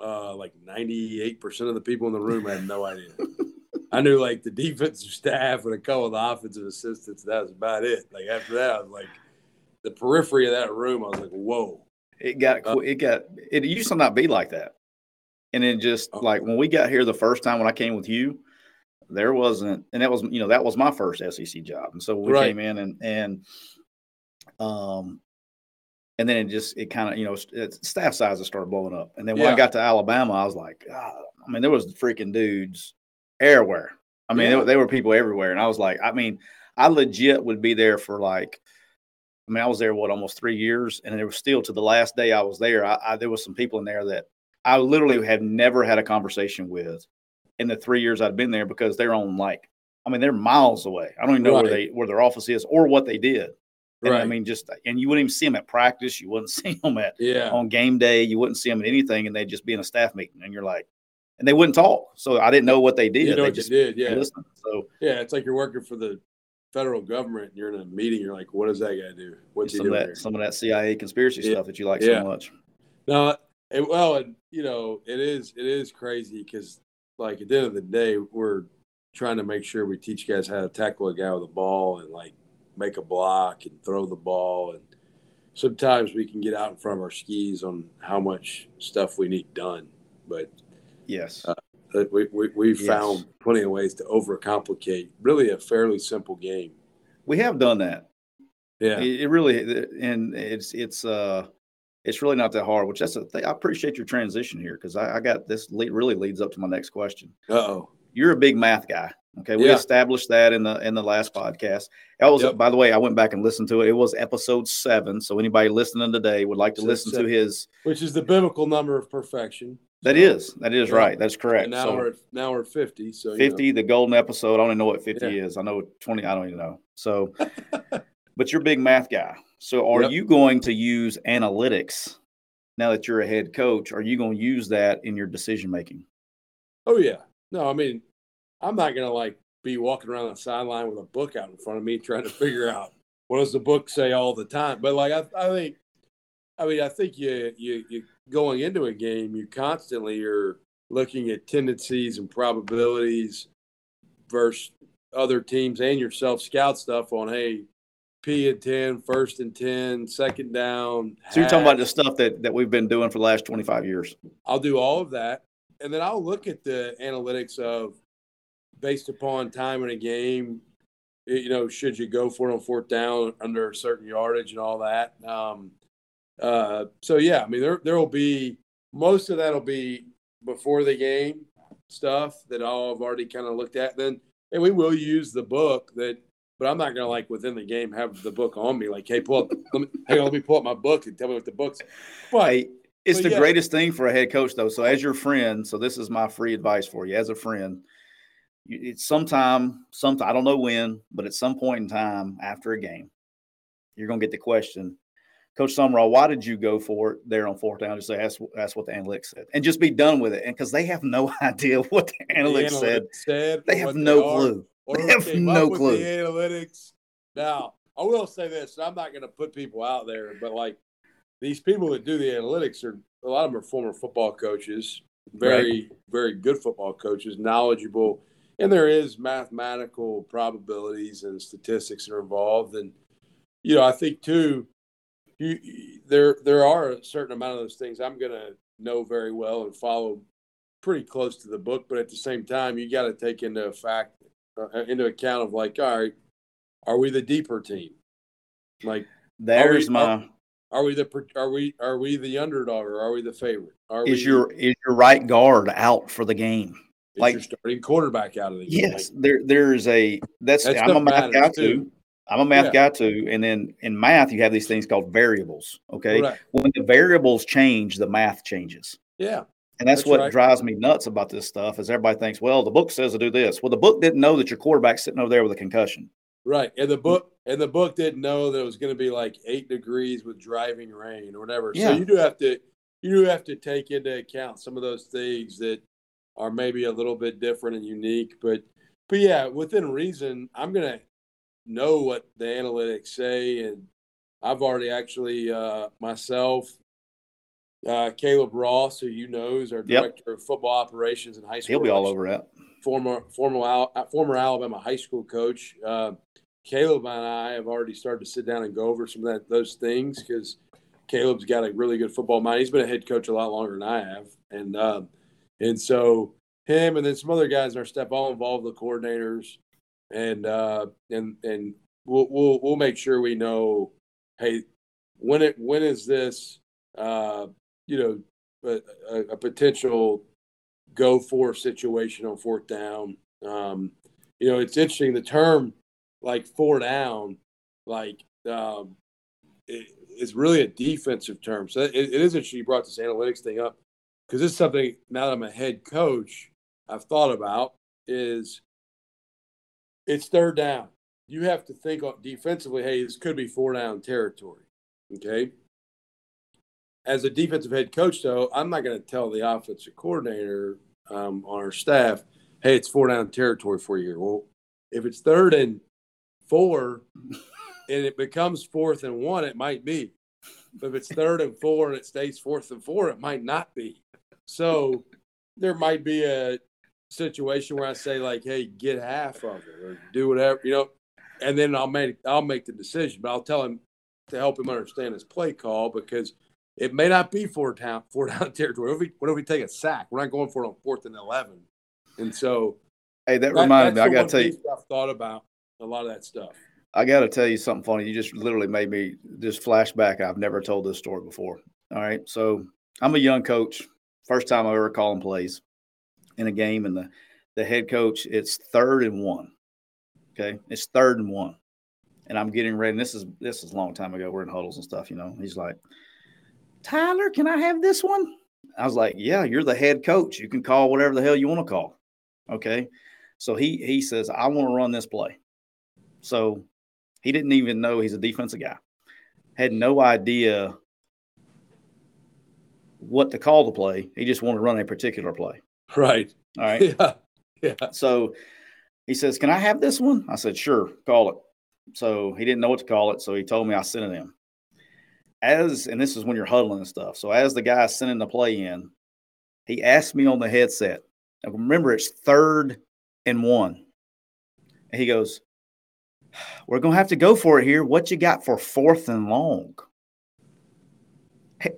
Uh, like ninety-eight percent of the people in the room had no idea. I knew like the defensive staff and a couple of the offensive assistants. That was about it. Like after that, I was like the periphery of that room. I was like, whoa. It got. Uh, it got. It used to not be like that. And then just oh. like when we got here the first time when I came with you, there wasn't, and that was you know that was my first SEC job, and so we right. came in and and um and then it just it kind of you know staff sizes started blowing up, and then when yeah. I got to Alabama, I was like, I mean, there was freaking dudes everywhere. I mean, yeah. there, were people everywhere, and I was like, I mean, I legit would be there for like, I mean, I was there what almost three years, and there was still to the last day I was there. I, I there was some people in there that I literally have never had a conversation with in the three years I'd been there because they're on like, I mean, they're miles away. I don't even know right. where they where their office is or what they did. And right. I mean, just and you wouldn't even see them at practice. You wouldn't see them at yeah. on game day. You wouldn't see them at anything, and they'd just be in a staff meeting. And you're like, and they wouldn't talk. So I didn't know what they did. You know they just did, yeah. So yeah, it's like you're working for the federal government. and You're in a meeting. You're like, what does that guy do? What's some he doing? Of that, some of that CIA conspiracy yeah. stuff that you like yeah. so much. No, it, well, and you know, it is it is crazy because like at the end of the day, we're trying to make sure we teach guys how to tackle a guy with a ball and like make a block and throw the ball and sometimes we can get out in front of our skis on how much stuff we need done but yes uh, we, we, we've yes. found plenty of ways to overcomplicate really a fairly simple game we have done that yeah it, it really and it's it's uh it's really not that hard, which that's a thing. I appreciate your transition here because I, I, got this lead, really leads up to my next question. oh. You're a big math guy. Okay. We yeah. established that in the in the last podcast. That was yep. by the way, I went back and listened to it. It was episode seven. So anybody listening today would like to listen seven, to his which is the biblical number of perfection. That is. That is right. That's correct. And now so, we're now we're 50. So 50, you know. the golden episode. I don't even know what 50 yeah. is. I know 20, I don't even know. So but you're a big math guy. So are yep. you going to use analytics now that you're a head coach, are you going to use that in your decision making? Oh yeah. No, I mean, I'm not going to like be walking around the sideline with a book out in front of me trying to figure out what does the book say all the time. But like I, I think, I mean, I think you you you going into a game, you constantly are looking at tendencies and probabilities versus other teams and yourself scout stuff on hey P and 10, first and 10, second down. So you're talking about the stuff that, that we've been doing for the last 25 years. I'll do all of that. And then I'll look at the analytics of based upon time in a game, you know, should you go for it on fourth down under a certain yardage and all that. Um, uh, so yeah, I mean, there there will be most of that will be before the game stuff that I'll have already kind of looked at. Then and we will use the book that but I'm not gonna like within the game have the book on me. Like, hey, pull up, let me, on, let me pull up my book and tell me what the book's. But hey, it's but the yeah. greatest thing for a head coach, though. So, as your friend, so this is my free advice for you as a friend. It's sometime, sometime I don't know when, but at some point in time after a game, you're gonna get the question, Coach Sumrall, why did you go for it there on fourth down? Just say that's, that's what the analytics said, and just be done with it. And because they have no idea what the analytics, the analytics said, said, they have no they clue. Or they have no clue. the analytics. Now, I will say this: and I'm not going to put people out there, but like these people that do the analytics are a lot of them are former football coaches, very right. very good football coaches, knowledgeable, and there is mathematical probabilities and statistics that are involved. And you know, I think too, you, there there are a certain amount of those things I'm going to know very well and follow pretty close to the book, but at the same time, you got to take into fact uh, into account of like, all right, are we the deeper team? Like, there's are we, my. Are, are, we the are we are we the underdog or are we the favorite? Are is we, your is your right guard out for the game? like your starting quarterback out of the game. Yes, like, there there is a that's that I'm a math guy too. too. I'm a math yeah. guy too. And then in math, you have these things called variables. Okay. Right. When the variables change, the math changes. Yeah. And that's, that's what right. drives me nuts about this stuff is everybody thinks, well, the book says to do this. Well, the book didn't know that your quarterback's sitting over there with a concussion. Right. And the book and the book didn't know that it was going to be like eight degrees with driving rain or whatever. Yeah. So you do have to you do have to take into account some of those things that are maybe a little bit different and unique. But but yeah, within reason, I'm gonna know what the analytics say, and I've already actually uh, myself, uh, Caleb Ross, who you know is our Yep. director of football operations and high school. He'll be all over that. Former former Al- uh, former Alabama high school coach. Uh, Caleb and I have already started to sit down and go over some of that, those things because Caleb's got a really good football mind. He's been a head coach a lot longer than I have, and um, and so him and then some other guys in our staff all involved the coordinators, and uh, and and we'll we'll we'll make sure we know, hey, when it when is this, uh, you know, a, a, potential go for situation on fourth down. Um, you know, it's interesting the term like four down, like um, it, it's really a defensive term. So it, it is interesting you brought this analytics thing up because this is something now that I'm a head coach I've thought about is it's third down. You have to think defensively. Hey, this could be four down territory. Okay. As a defensive head coach, though, I'm not going to tell the offensive coordinator um, on our staff, "Hey, it's four down territory for you." Well, if it's third and four, and it becomes fourth and one, it might be. But if it's third and four and it stays fourth and four, it might not be. So there might be a situation where I say like, "Hey, get half of it or do whatever," you know, and then I'll make I'll make the decision. But I'll tell him to help him understand his play call because it may not be four down four down territory. What if we, what if we take a sack? We're not going for it on fourth and eleven, and so Hey, that that- reminded me. I got to tell you. I've thought about a lot of that stuff. I got to tell you something funny. You just literally made me just flashback. I've never told this story before. All right. So I'm a young coach. First time I ever calling plays in a game, and the, the head coach, it's third and one. Okay. It's third and one. And I'm getting ready. And this is this is a long time ago. We're in huddles and stuff, you know. He's like, Tyler, can I have this one? I was like, Yeah, you're the head coach. You can call whatever the hell you want to call. Okay. So he he says, I want to run this play. So he didn't even know he's a defensive guy. Had no idea what to call the play. He just wanted to run a particular play. Right. All right. Yeah. Yeah. So he says, Can I have this one? I said, Sure, call it. So he didn't know what to call it. So he told me I sent it in. As, and this is when you're huddling and stuff. So as the guy sending the play in, he asked me on the headset. Now remember, it's third and one. And he goes, We're going to have to go for it here. What you got for fourth and long?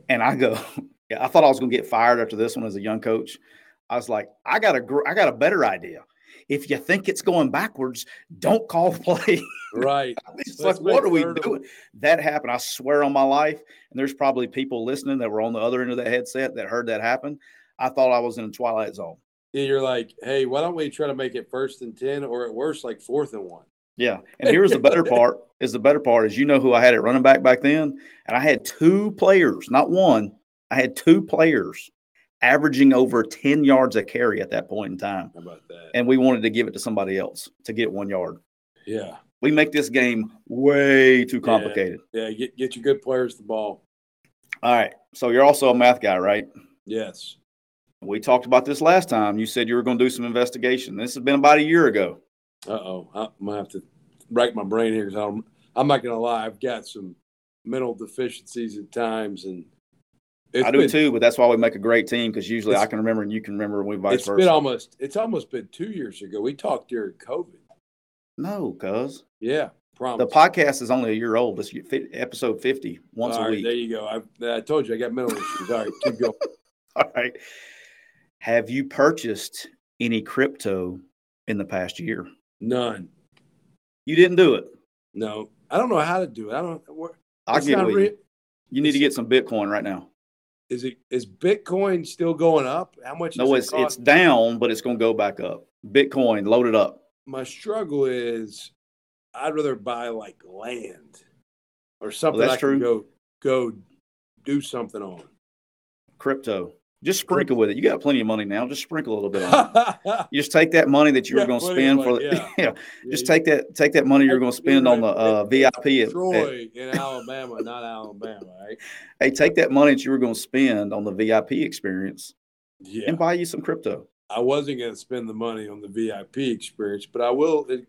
And I go, Yeah, I thought I was going to get fired after this one as a young coach. I was like, I got a, gr- I got a better idea. If you think it's going backwards, don't call the play. Right. like, what are we doing? That happened. I swear on my life. And there's probably people listening that were on the other end of that headset that heard that happen. I thought I was in a twilight zone. Yeah, you're like, hey, why don't we try to make it first and ten, or at worst, like fourth and one? Yeah. And here's the better part is the better part is you know who I had at running back back then? And I had two players, not one. I had two players averaging over 10 yards a carry at that point in time. How about that? And we wanted to give it to somebody else to get one yard. yeah, We make this game way too complicated. yeah. Get get your good players the ball. All right. So you're also a math guy, right? Yes. We talked about this last time. You said you were going to do some investigation. This has been about a year ago. Uh oh. I'm gonna have to rack my brain here because I'm I'm not gonna lie. I've got some mental deficiencies at times, and it's I do been, too, but that's why we make a great team because usually I can remember and you can remember and we vice It's versa. been almost it's almost been two years ago. We talked during COVID. no, cuz Yeah, promise. the podcast is only a year old. It's episode 50 once All a right, week. There you go. I, I told you I got mental issues. All right, keep going. All right. Have you purchased any crypto in the past year? None. You didn't do it. No, I don't know how to do it. I don't. I'll it's get not with re- you. You need to get some Bitcoin right now. Is it is Bitcoin still going up? How much? No, does it it's it's down, but it's going to go back up. Bitcoin, loaded up. My struggle is, I'd rather buy like land or something that's I can true. go go do something on. Crypto. Just sprinkle with it. You got plenty of money now. Just sprinkle a little bit on it. You just take that money that you were going to spend for money, the, yeah. yeah. Just take that take that money you're going to spend on the uh, VIP. At, at- Troy in Alabama, not Alabama, right? hey, take that money that you were going to spend on the VIP experience Yeah. and buy you some crypto. I wasn't going to spend the money on the VIP experience, but I will. It,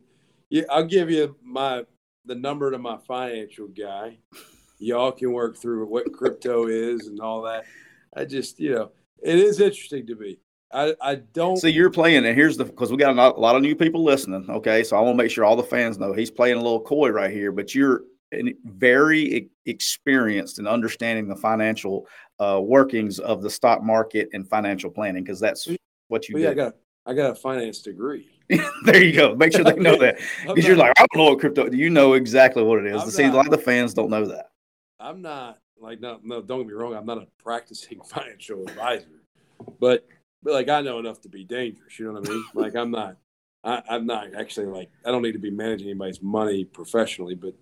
Yeah, I'll give you my the number to my financial guy. Y'all can work through what crypto is and all that. I just, you know, it is interesting to me. I, I don't see you're playing, and here's the because we got a lot of new people listening. Okay, so I want to make sure all the fans know he's playing a little coy right here, but you're very experienced in understanding the financial uh, workings of the stock market and financial planning because that's what you well, do. Yeah, I got I got a finance degree. there you go. Make sure they know that because you're like I don't know what crypto. You know exactly what it is. I'm See, not, a lot of the fans don't know that. I'm not like no no. Don't get me wrong. I'm not a practicing financial advisor, but but like I know enough to be dangerous. You know what I mean? like I'm not. I, I'm not actually like I don't need to be managing anybody's money professionally, but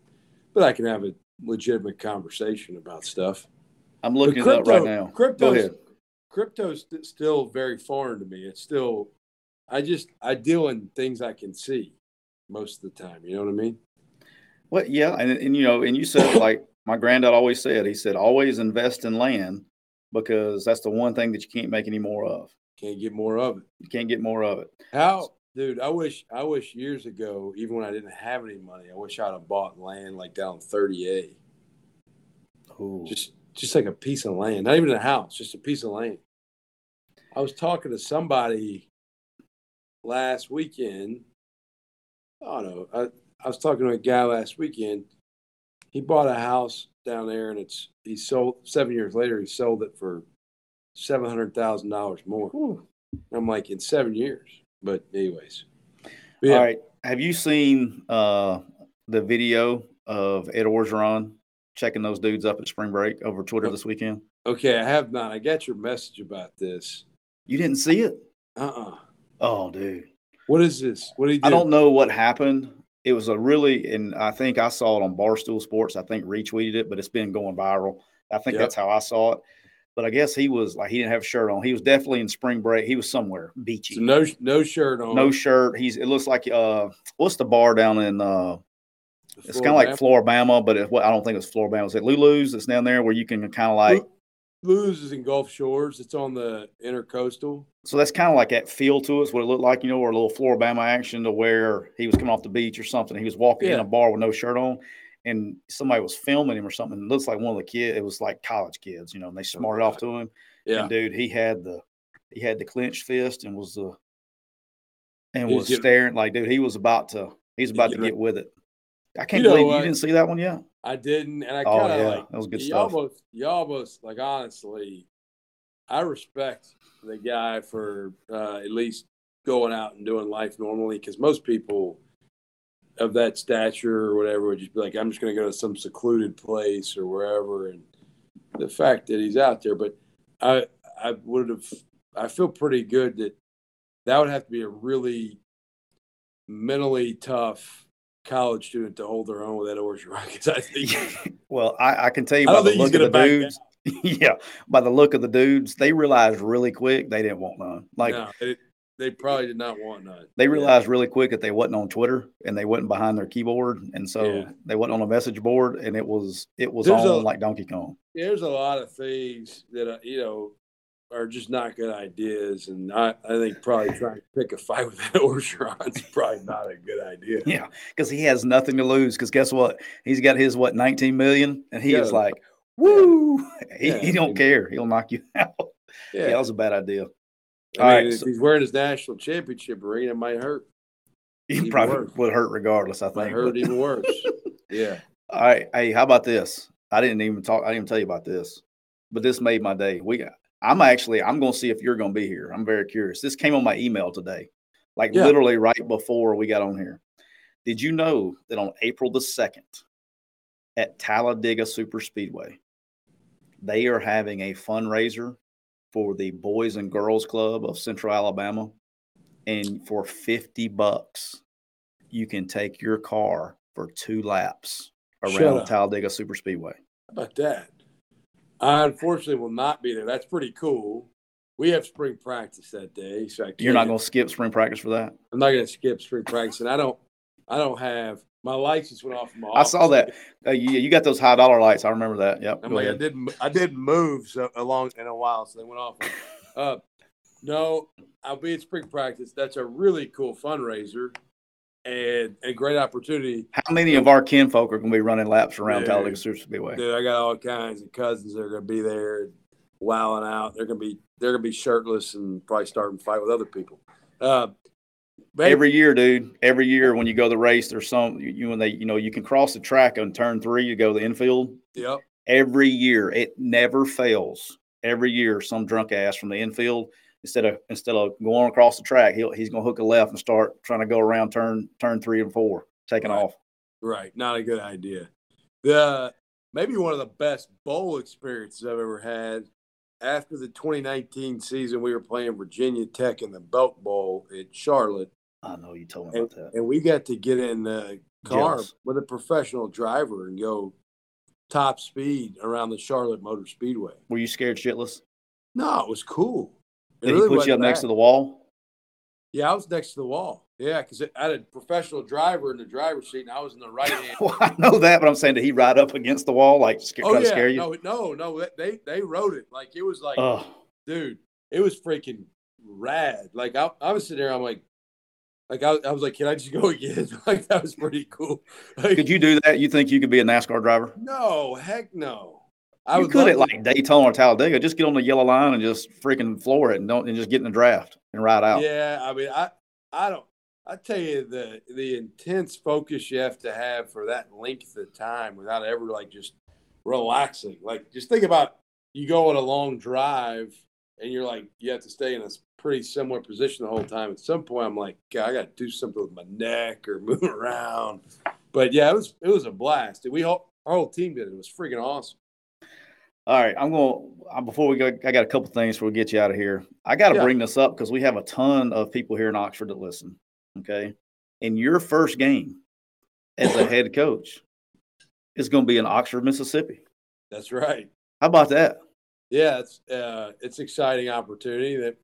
but I can have a legitimate conversation about stuff. I'm looking crypto, up right now. Crypto, crypto's still very foreign to me. It's still, I just I deal in things I can see most of the time. You know what I mean? Well, yeah, and and you know, and you said like my granddad always said. He said always invest in land because that's the one thing that you can't make any more of. Can't get more of it. You can't get more of it. How, dude? I wish, I wish years ago, even when I didn't have any money, I wish I'd have bought land like down 30A. Ooh. Just, just like a piece of land, not even a house, just a piece of land. I was talking to somebody last weekend. I don't know. I, I was talking to a guy last weekend. He bought a house down there, and it's he sold seven years later. He sold it for seven hundred thousand dollars more. Ooh. I'm like in seven years. But anyways, but yeah. all right. Have you seen uh, the video of Ed Orgeron checking those dudes up at spring break over Twitter this weekend? Okay, I have not. I got your message about this. You didn't see it? Uh uh-uh. uh Oh, dude. What is this? What did he do? I don't know what happened. It was a really, and I think I saw it on Barstool Sports. I think retweeted it, but it's been going viral. I think yep. that's how I saw it but I guess he was like he didn't have a shirt on. He was definitely in spring break. He was somewhere beachy. So no no shirt on. No shirt. He's it looks like uh what's the bar down in uh it's kind of like Flora-Bama, but it, well, I don't think it's Flora-Bama. Is it Lulu's that's down there where you can kind of like Lulu's is in Gulf Shores. It's on the intercoastal. So that's kind of like that feel to us, what it looked like, you know, or a little Flora-Bama action to where he was coming off the beach or something. He was walking yeah. in a bar with no shirt on and somebody was filming him or something. It looks like one of the kids. It was like college kids, you know, and they smarted off to him. Yeah, and dude, he had the he had the clenched fist and was the and was getting, staring like, dude, he was about to he's about to get with it. I can't you believe know, you didn't see that one yet. I didn't, and I kind of oh, yeah. like that was good you stuff. Almost, you almost like honestly, I respect the guy for uh, at least going out and doing life normally because most people of that stature or whatever would just be like, I'm just going to go to some secluded place or wherever. And the fact that he's out there, but I, I would have, I feel pretty good that that would have to be a really mentally tough college student to hold their own with that Orgeron. Because I think, well, I, I, can tell you by the look of the dudes. yeah, by the look of the dudes, they realized really quick they didn't want none. Like no, it, they probably did not want none. They realized yeah. really quick that they wasn't on Twitter and they wasn't behind their keyboard, and so yeah. they wasn't on a message board, and it was it was there's on a, like Donkey Kong. There's a lot of things that uh, you know are just not good ideas, and I, I think probably trying to pick a fight with that is probably not a good idea. Yeah, because he has nothing to lose. Because guess what? He's got his what 19 million, and he yeah. is like, woo! He, he don't care. He'll knock you out. Yeah, that was a bad idea. I All mean, right, if so, he's wearing his national championship ring, it might hurt. He probably worse. would hurt regardless. I think. Might hurt even worse. yeah. All right. Hey, how about this? I didn't even talk. I didn't even tell you about this, but this made my day. We got. I'm actually. I'm going to see if you're going to be here. I'm very curious. This came on my email today, like yeah. literally right before we got on here. Did you know that on April the second, at Talladega Super Speedway, they are having a fundraiser for the Boys and Girls Club of Central Alabama. And for 50 bucks, you can take your car for two laps around Talladega Super Speedway. How about that? I unfortunately will not be there. That's pretty cool. We have spring practice that day, so you're not going to skip spring practice for that. I'm not going to skip spring practice, and I don't. I don't have my lights just went off. My I saw that. Uh, you, you got those high dollar lights. I remember that. Yep. I, mean, I didn't. I didn't move so along in a while, so they went off. Uh, no, I'll be at spring practice. That's a really cool fundraiser, and a great opportunity. How many of our kinfolk are going to be running laps around Dude. Talladega Super Speedway? Dude, I got all kinds of cousins that are going to be there, wowing out. They're going to be they're going to be shirtless and probably starting to fight with other people. Uh, Every year, dude. Every year when you go to the race, there's some you, you when they you know you can cross the track on turn three. You go to the infield. yep, Every year, it never fails. Every year, some drunk ass from the infield instead of instead of going across the track, he'll he's going to hook a left and start trying to go around turn turn three and four, taking Right. off. right. Not a good idea. The maybe one of the best bowl experiences I've ever had. After the 2019 season, we were playing Virginia Tech in the Belk Bowl in Charlotte. I know you told me and, about that. and we got to get in the car Jealous. with a professional driver and go top speed around the Charlotte Motor Speedway. Were you scared shitless? No, it was cool. Did really he put you up next to the wall? Yeah, I was next to the wall. Yeah, because I had a professional driver in the driver's seat, and I was in the right hand. Well, I know that, but I'm saying, did he ride up against the wall, like sca- oh yeah, to scare you? no, no, no. They they wrote it like it was like, Oh, dude, it was freaking rad. Like I, I was sitting there, I'm like, like I, I was like, can I just go again? like that was pretty cool. Like, could you do that? You think you could be a NASCAR driver? No, heck no. I you could at like Daytona or Talladega. Just get on the yellow line and just freaking floor it, and don't and just get in the draft and ride out. Yeah, I mean, I I don't. I tell you the the intense focus you have to have for that length of time without ever like just relaxing. Like just think about you go on a long drive and you're like you have to stay in a pretty similar position the whole time. At some point, I'm like, God, I got to do something with my neck or move around. But yeah, it was it was a blast. We all our whole team did it. It was freaking awesome. All right, I'm going to before we go. I got a couple things before we get you out of here. I got to Yeah. bring this up because we have a ton of people here in Oxford that listen. Okay, and your first game as a head coach is going to be in Oxford, Mississippi. That's right. How about that? yeah, it's uh, it's exciting opportunity that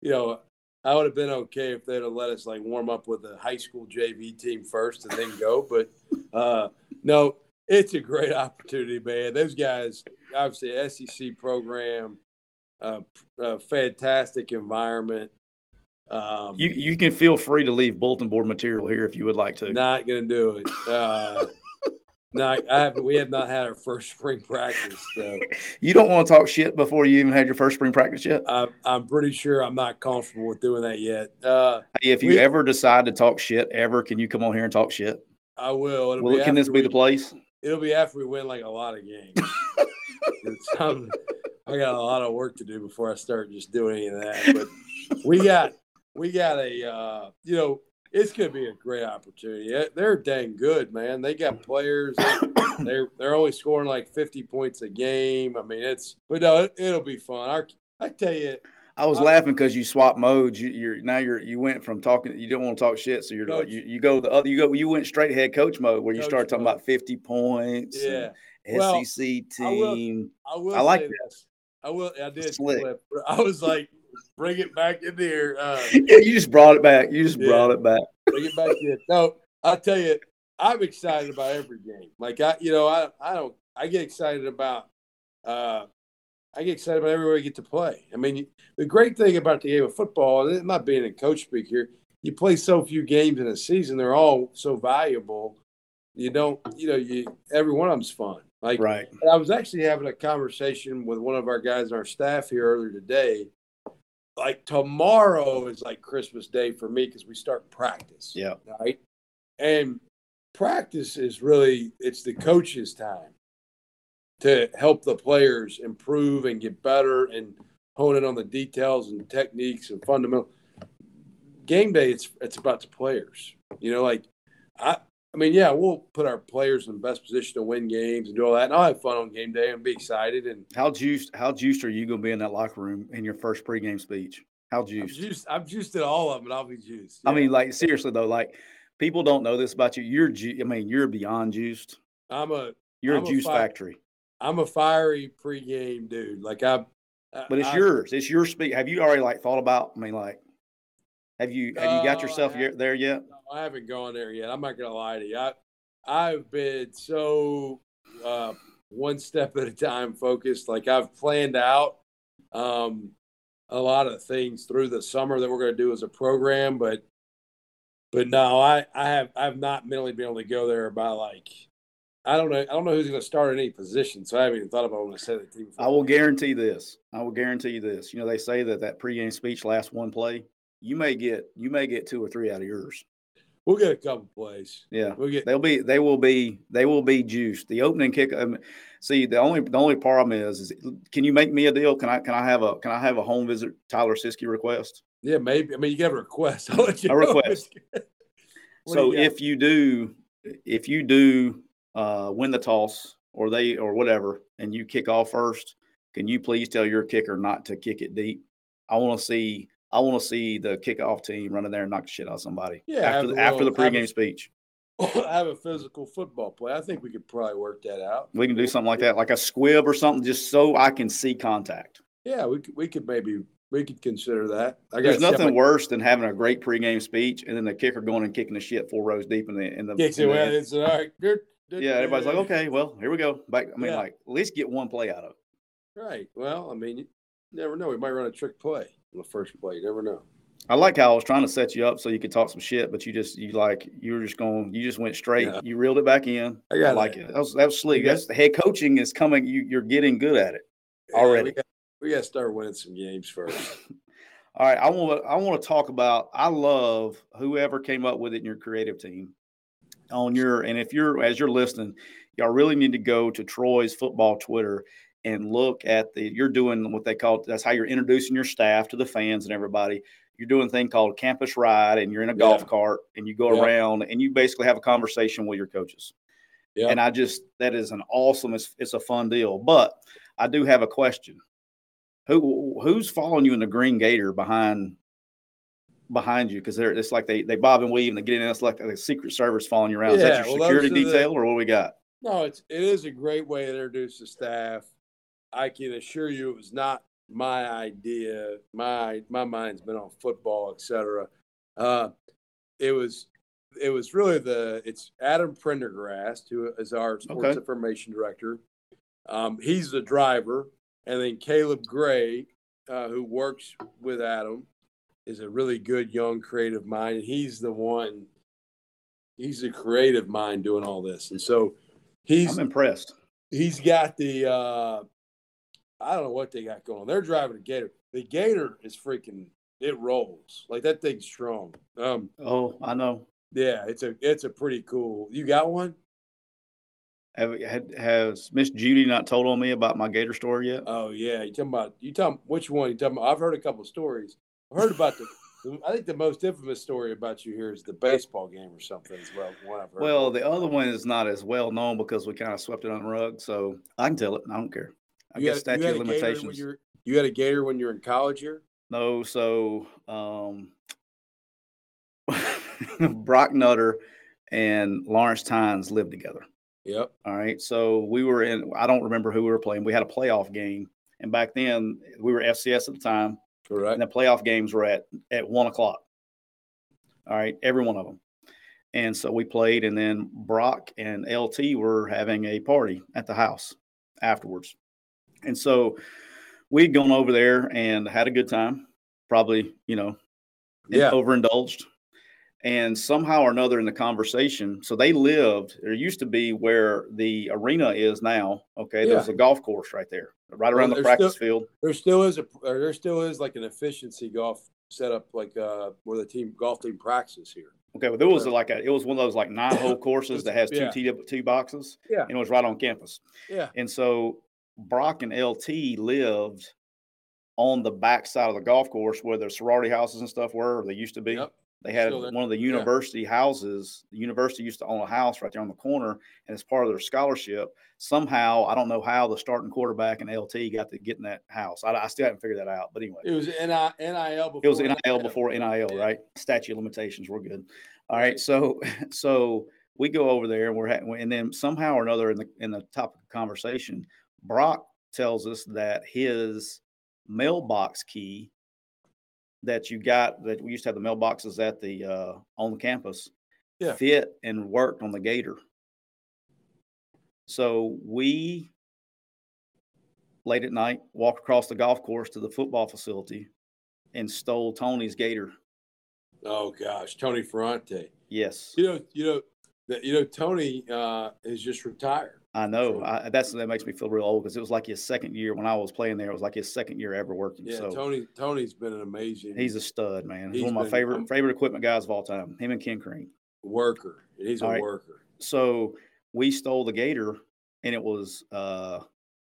you know I would have been okay if they'd have let us like warm up with a high school JV team first and then go, but uh, no, it's a great opportunity, man. Those guys, obviously, SEC program, uh, uh, fantastic environment. Um, You you can feel free to leave bulletin board material here if you would like to. not gonna do it. Uh, no, I have. We have not had our first spring practice. So. You don't want to talk shit before you even had your first spring practice yet. I'm, I'm pretty sure I'm not comfortable with doing that yet. Uh, Hey, if you we- ever decide to talk shit, ever, can you come on here and talk shit? I will. It'll Well, can this be we- the place? It'll be after we win like a lot of games. Um, I got a lot of work to do before I start just doing any of that. But we got we got a uh, you know it's going to be a great opportunity. They're dang good, man. They got players. They're they're only scoring like 50 points a game. I mean, it's but no, it, it'll be fun. Our, I tell you, I was laughing because you swapped modes. You, you're now you're you went from talking. You don't want to talk shit, so you're like Coach. you, you go the other. You go you went straight head coach mode where you start talking mode. about fifty points. yeah. Well, SEC I will- team. I will I like this. I will. I did. I was like, bring it back in there. Uh, Yeah, you just brought it back. You just Yeah. brought it back. bring it back in. No, I'll tell you, I'm excited about every game. Like I, you know, I, I don't. I get excited about. Uh, I get excited about everywhere I get to play. I mean, the great thing about the game of football, and I'm not being a coach speak here, you play so few games in a season. They're all so valuable. You don't, you know, you every one of them's fun. Like Right. I was actually having a conversation with one of our guys on our staff here earlier today. Like tomorrow is like Christmas Day for me because we start practice. Yeah. Right. And practice is really it's the coach's time to help the players improve and get better and hone in on the details and techniques and fundamental game day it's it's about the players. You know, like I I mean, yeah, we'll put our players in the best position to win games and do all that. And I'll have fun on game day and be excited. And How juiced? How juiced are you going to be in that locker room in your first pregame speech? How I'm juiced? juiced. I'm juiced at all of them, and I'll be juiced. I mean, like seriously though, like people don't know this about you. You're, ju- I mean, you're beyond juiced. I'm a You're I'm a a juice fi- factory. I'm a fiery pregame dude. Like I, But it's I, yours. It's your speak. Have you already like thought about? I mean, like, have you have you got No, yourself uh, haven't. there yet? I haven't gone there yet. I'm not gonna lie to you. I, I've been so uh, one step at a time focused. Like I've planned out um, a lot of things through the summer that we're gonna do as a program, but but no, I I have I have not mentally been able to go there by like I don't know I don't know who's going to start in any position, so I haven't even thought about when I say the team. I will guarantee this. I will guarantee you this. You know, they say that that pregame speech lasts one play. You may get you may get two or three out of yours. We'll get a couple plays. Yeah, we'll get. They'll be. They will be. They will be juiced. The opening kick. Um, see, the only the only problem is, is, can you make me a deal? Can I can I have a can I have a home visit Tyler Siskey request? Yeah, maybe. I mean, you get a request. I'll let you a request. so you if you do, if you do uh, win the toss or they or whatever, and you kick off first, can you please tell your kicker not to kick it deep? I want to see I want to see the kickoff team running there and knock the shit out of somebody. Yeah, after the, after the pregame a, speech. have a physical football play. I think we could probably work that out. We can do something like that, like a squib or something, just so I can see contact. Yeah, we could, we could maybe we could consider that. I There's nothing worse than having a great pregame speech and then the kicker going and kicking the shit four rows deep in the in the. Yeah, in well, it's all right. Good, yeah, everybody's like, okay, well, here we go. Back. I mean, yeah. like at least get one play out of it. Right. Well, I mean, you never know. We might run a trick play the first play. You never know. I like how I was trying to set you up so you could talk some shit, but you just you like you were just going you just went straight. Yeah. You reeled it back in. I, got I like it. That was that was sleek. That's the head coaching is coming. You you're getting good at it already. Yeah, we, got, to start winning some games first. All right, I want to I want to talk about. I love whoever came up with it in your creative team on your and if you're as you're listening, y'all really need to go to Troy's football Twitter and look at the you're doing what they call that's how you're introducing your staff to the fans and everybody you're doing a thing called campus ride and you're in a golf cart and you go yeah. around and you basically have a conversation with your coaches. Yeah. And I just that is an awesome it's, it's a fun deal. But I do have a question. Who who's following you in the green gator behind behind you? Because they're it's like they they bob and weave and they get in. It's like a secret service following you around. Is that your well, security detail the, or what we got? No, it's it is a great way to introduce the staff. I can assure you it was not my idea. My my mind's been on football, etc. Uh, it was it was really the it's Adam Prendergast who is our sports okay. information director. Um, he's the driver, and then Caleb Gray, uh, who works with Adam, is a really good young creative mind. He's the one. He's a creative mind doing all this, and so he's. I'm impressed. He's got the uh, I don't know what they got going. They're driving a Gator. The Gator is freaking it rolls like that thing's strong. Um, oh, I know. Yeah, it's a it's a pretty cool. You got one? Have has Miss Judy not told on me about my Gator story yet? Oh yeah, you talking about you talking which one? You talking about? I've heard a couple stories. I've heard about the. I think the most infamous story about you here is the baseball game or something as well. One I've heard. Well, the other one is not as well known because we kind of swept it on the rug, so I can tell it. I don't care. I you guess had, statute limitations. You had a gator when you were in college here? No, so um, Brock Nutter and Lawrence Tynes lived together. Yep. All right. So we were in, I don't remember who we were playing. We had a playoff game. And back then we were FCS at the time. Correct. And the playoff games were at, at one o'clock. All right. Every one of them. And so we played. And then Brock and LT were having a party at the house afterwards. And so we'd gone over there and had a good time, probably, you know, yeah. overindulged. And somehow or another in the conversation, so they lived, there used to be where the arena is now. Okay. Yeah. There's a golf course right there, right around well, the practice still, field. There still is a, there still is like an efficiency golf setup, like uh, where the team golf team practices here. Okay, well, there was like a, it was one of those like nine hole courses that has two yeah. Boxes. Yeah, and it was right on campus. Yeah, and so Brock and LT lived on the back side of the golf course where the sorority houses and stuff were. They used to be. Yep. They had one of the university yeah. houses. The university used to own a house right there on the corner, and as part of their scholarship, somehow I don't know how the starting quarterback and LT got to get in that house. I, I still haven't figured that out. But anyway, it was NIL. Before it was NIL before NIL, yeah. right? Statute limitations. We're good. All right, so so we go over there and we're and then somehow or another in the in the topic of conversation, Brock tells us that his mailbox key that you got that we used to have the mailboxes at the uh, on the campus yeah. fit and worked on the gator. So we late at night walked across the golf course to the football facility and stole Tony's gator Oh gosh, Tony Ferrante. Yes. You know, you know, that you know, Tony uh, is just retired. I know. I, that's that makes me feel real old because it was like his second year when I was playing there. It was like his second year ever working. Yeah, so Tony. Tony's been an amazing. he's a stud, man. He's, He's one of my favorite I'm- favorite equipment guys of all time. Him and Ken Crane. worker. He's a All right. worker. So we stole the gator, and it was uh,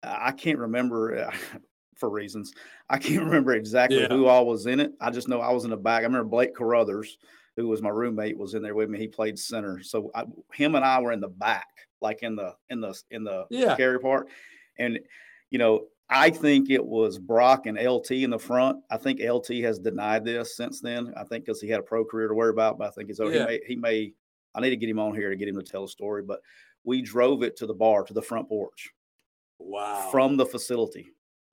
I can't remember uh, for reasons. I can't remember exactly Yeah. who all was in it. I just know I was in the back. I remember Blake Carruthers, who was my roommate, was in there with me. He played center. So I, him and I were in the back, like in the in the in the Yeah. carry part, and you know. I think it was Brock and LT in the front. I think LT has denied this since then. I think because he had a pro career to worry about, but I think he's oh, Yeah. he may he may I need to get him on here to get him to tell a story. But we drove it to the bar to the front porch Wow. from the facility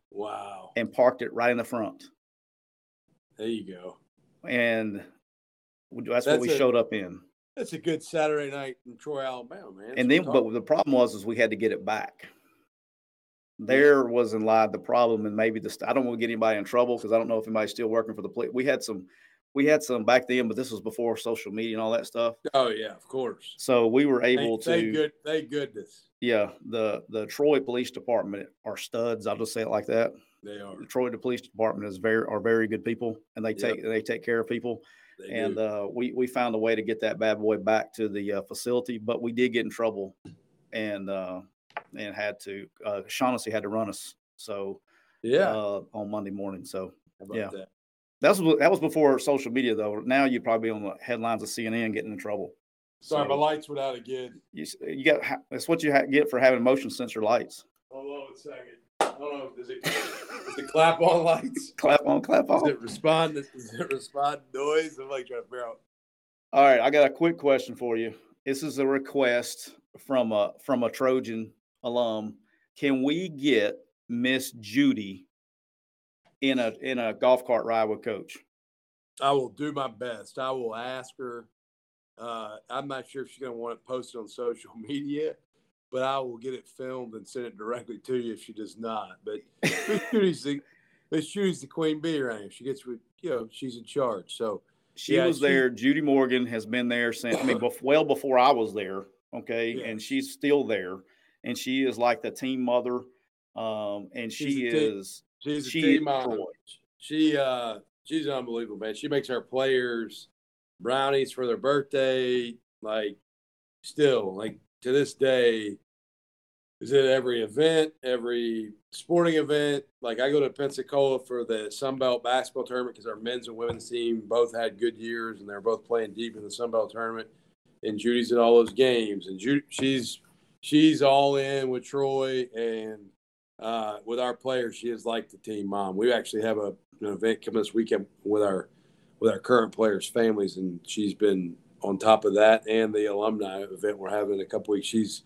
wow. and parked it right in the front. There you go. And that's, That's what we a- showed up in. That's a good Saturday night in Troy, Alabama, man. That's and then, but the problem was, is we had to get it back. There was in lie the problem, and maybe the I don't want to get anybody in trouble because I don't know if anybody's still working for the police. We had some, we had some back then, but this was before social media and all that stuff. oh yeah, of course. So we were able to. thank good, thank goodness Yeah, the the Troy Police Department are studs. I'll just say it like that. they are. The Troy Police Department is very are very good people, and they Yep. take they take care of people. They and uh, we we found a way to get that bad boy back to the uh, facility, but we did get in trouble, and uh, and had to uh, Shaughnessy had to run us. So yeah. uh, on Monday morning. So yeah. that? that was that was before social media though. Now you'd probably be on the headlines of CNN getting in trouble. Sorry, So- my lights went out again. You, you got that's what you ha- get for having motion sensor lights. Hold on a second. I don't know. Does it, does it clap on lights? Clap on, clap Does off. it respond? Does it respond noise? I'm like trying to figure out. All right, I got a quick question for you. This is a request from a from a Trojan alum. Can we get Miss Judy in a in a golf cart ride with Coach? I will do my best. I will ask her. Uh, I'm not sure if she's going to want it posted on social media, but I will get it filmed and send it directly to you if she does not. But Miss Judy's the Miss Judy's the queen bee around here. She gets with you know she's in charge. So She Yeah, was she- there. Judy Morgan has been there since I mean, bef- well before I was there. Okay, Yeah. and she's still there, and she is like the team mother. Um, and She's she team- is she's a she team. She uh she's unbelievable, man. She makes our players brownies for their birthday. Like still, like to this day, is at every event, every sporting event. Like I go to Pensacola for the Sun Belt basketball tournament because our men's and women's team both had good years and they're both playing deep in the Sun Belt tournament. And Judy's at all those games, and Judy, she's she's all in with Troy and uh, with our players. She is like the team mom. We actually have a, an event coming this weekend with our with our current players' families, and she's been on top of that and the alumni event we're having in a couple weeks. She's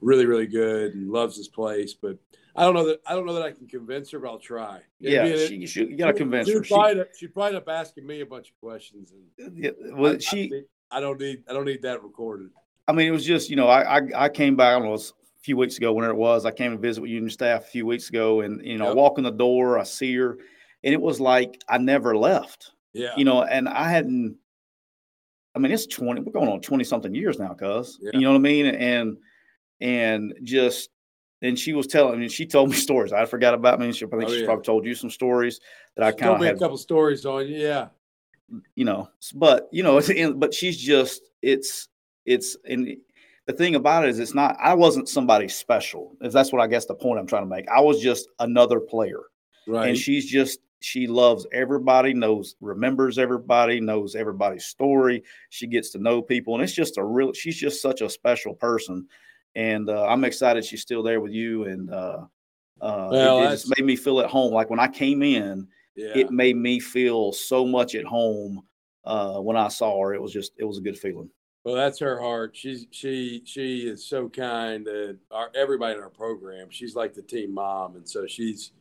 really really good and loves this place, but I don't know that I don't know that I can convince her, but I'll try. Yeah, be an- she, she, you got to convince she'd her. She, Probably, she'd probably end up asking me a bunch of questions, and uh, yeah, I- well, I, she, think- I don't need I don't need that recorded. I mean, it was just, you know, I, I, I came back, I know, a few weeks ago, whenever it was. I came to visit with union staff a few weeks ago, and, you know, I Yep. walk in the door, I see her, and it was like I never left, Yeah, you know, and I hadn't, I mean, it's 20, we're going on 20 something years now, cuz, Yeah. you know what I mean? And, and just, and she was telling me, she told me stories I forgot about me. She, I think Oh, she's yeah. probably told you some stories that I She kind told of me had a couple stories on you. Yeah, you know but you know but she's just it's it's and the thing about it is it's not i wasn't somebody special if that's what i guess the point i'm trying to make i was just another player right. and she's just she loves everybody knows remembers everybody knows everybody's story she gets to know people and it's just a real she's just such a special person and uh, i'm excited she's still there with you and uh uh, Well, it, it just made me feel at home. Like when I came in, yeah. it made me feel so much at home uh, when I saw her. It was just, it was a good feeling. Well, that's her heart. She's she she is so kind to our everybody in our program. She's like the team mom, and so she's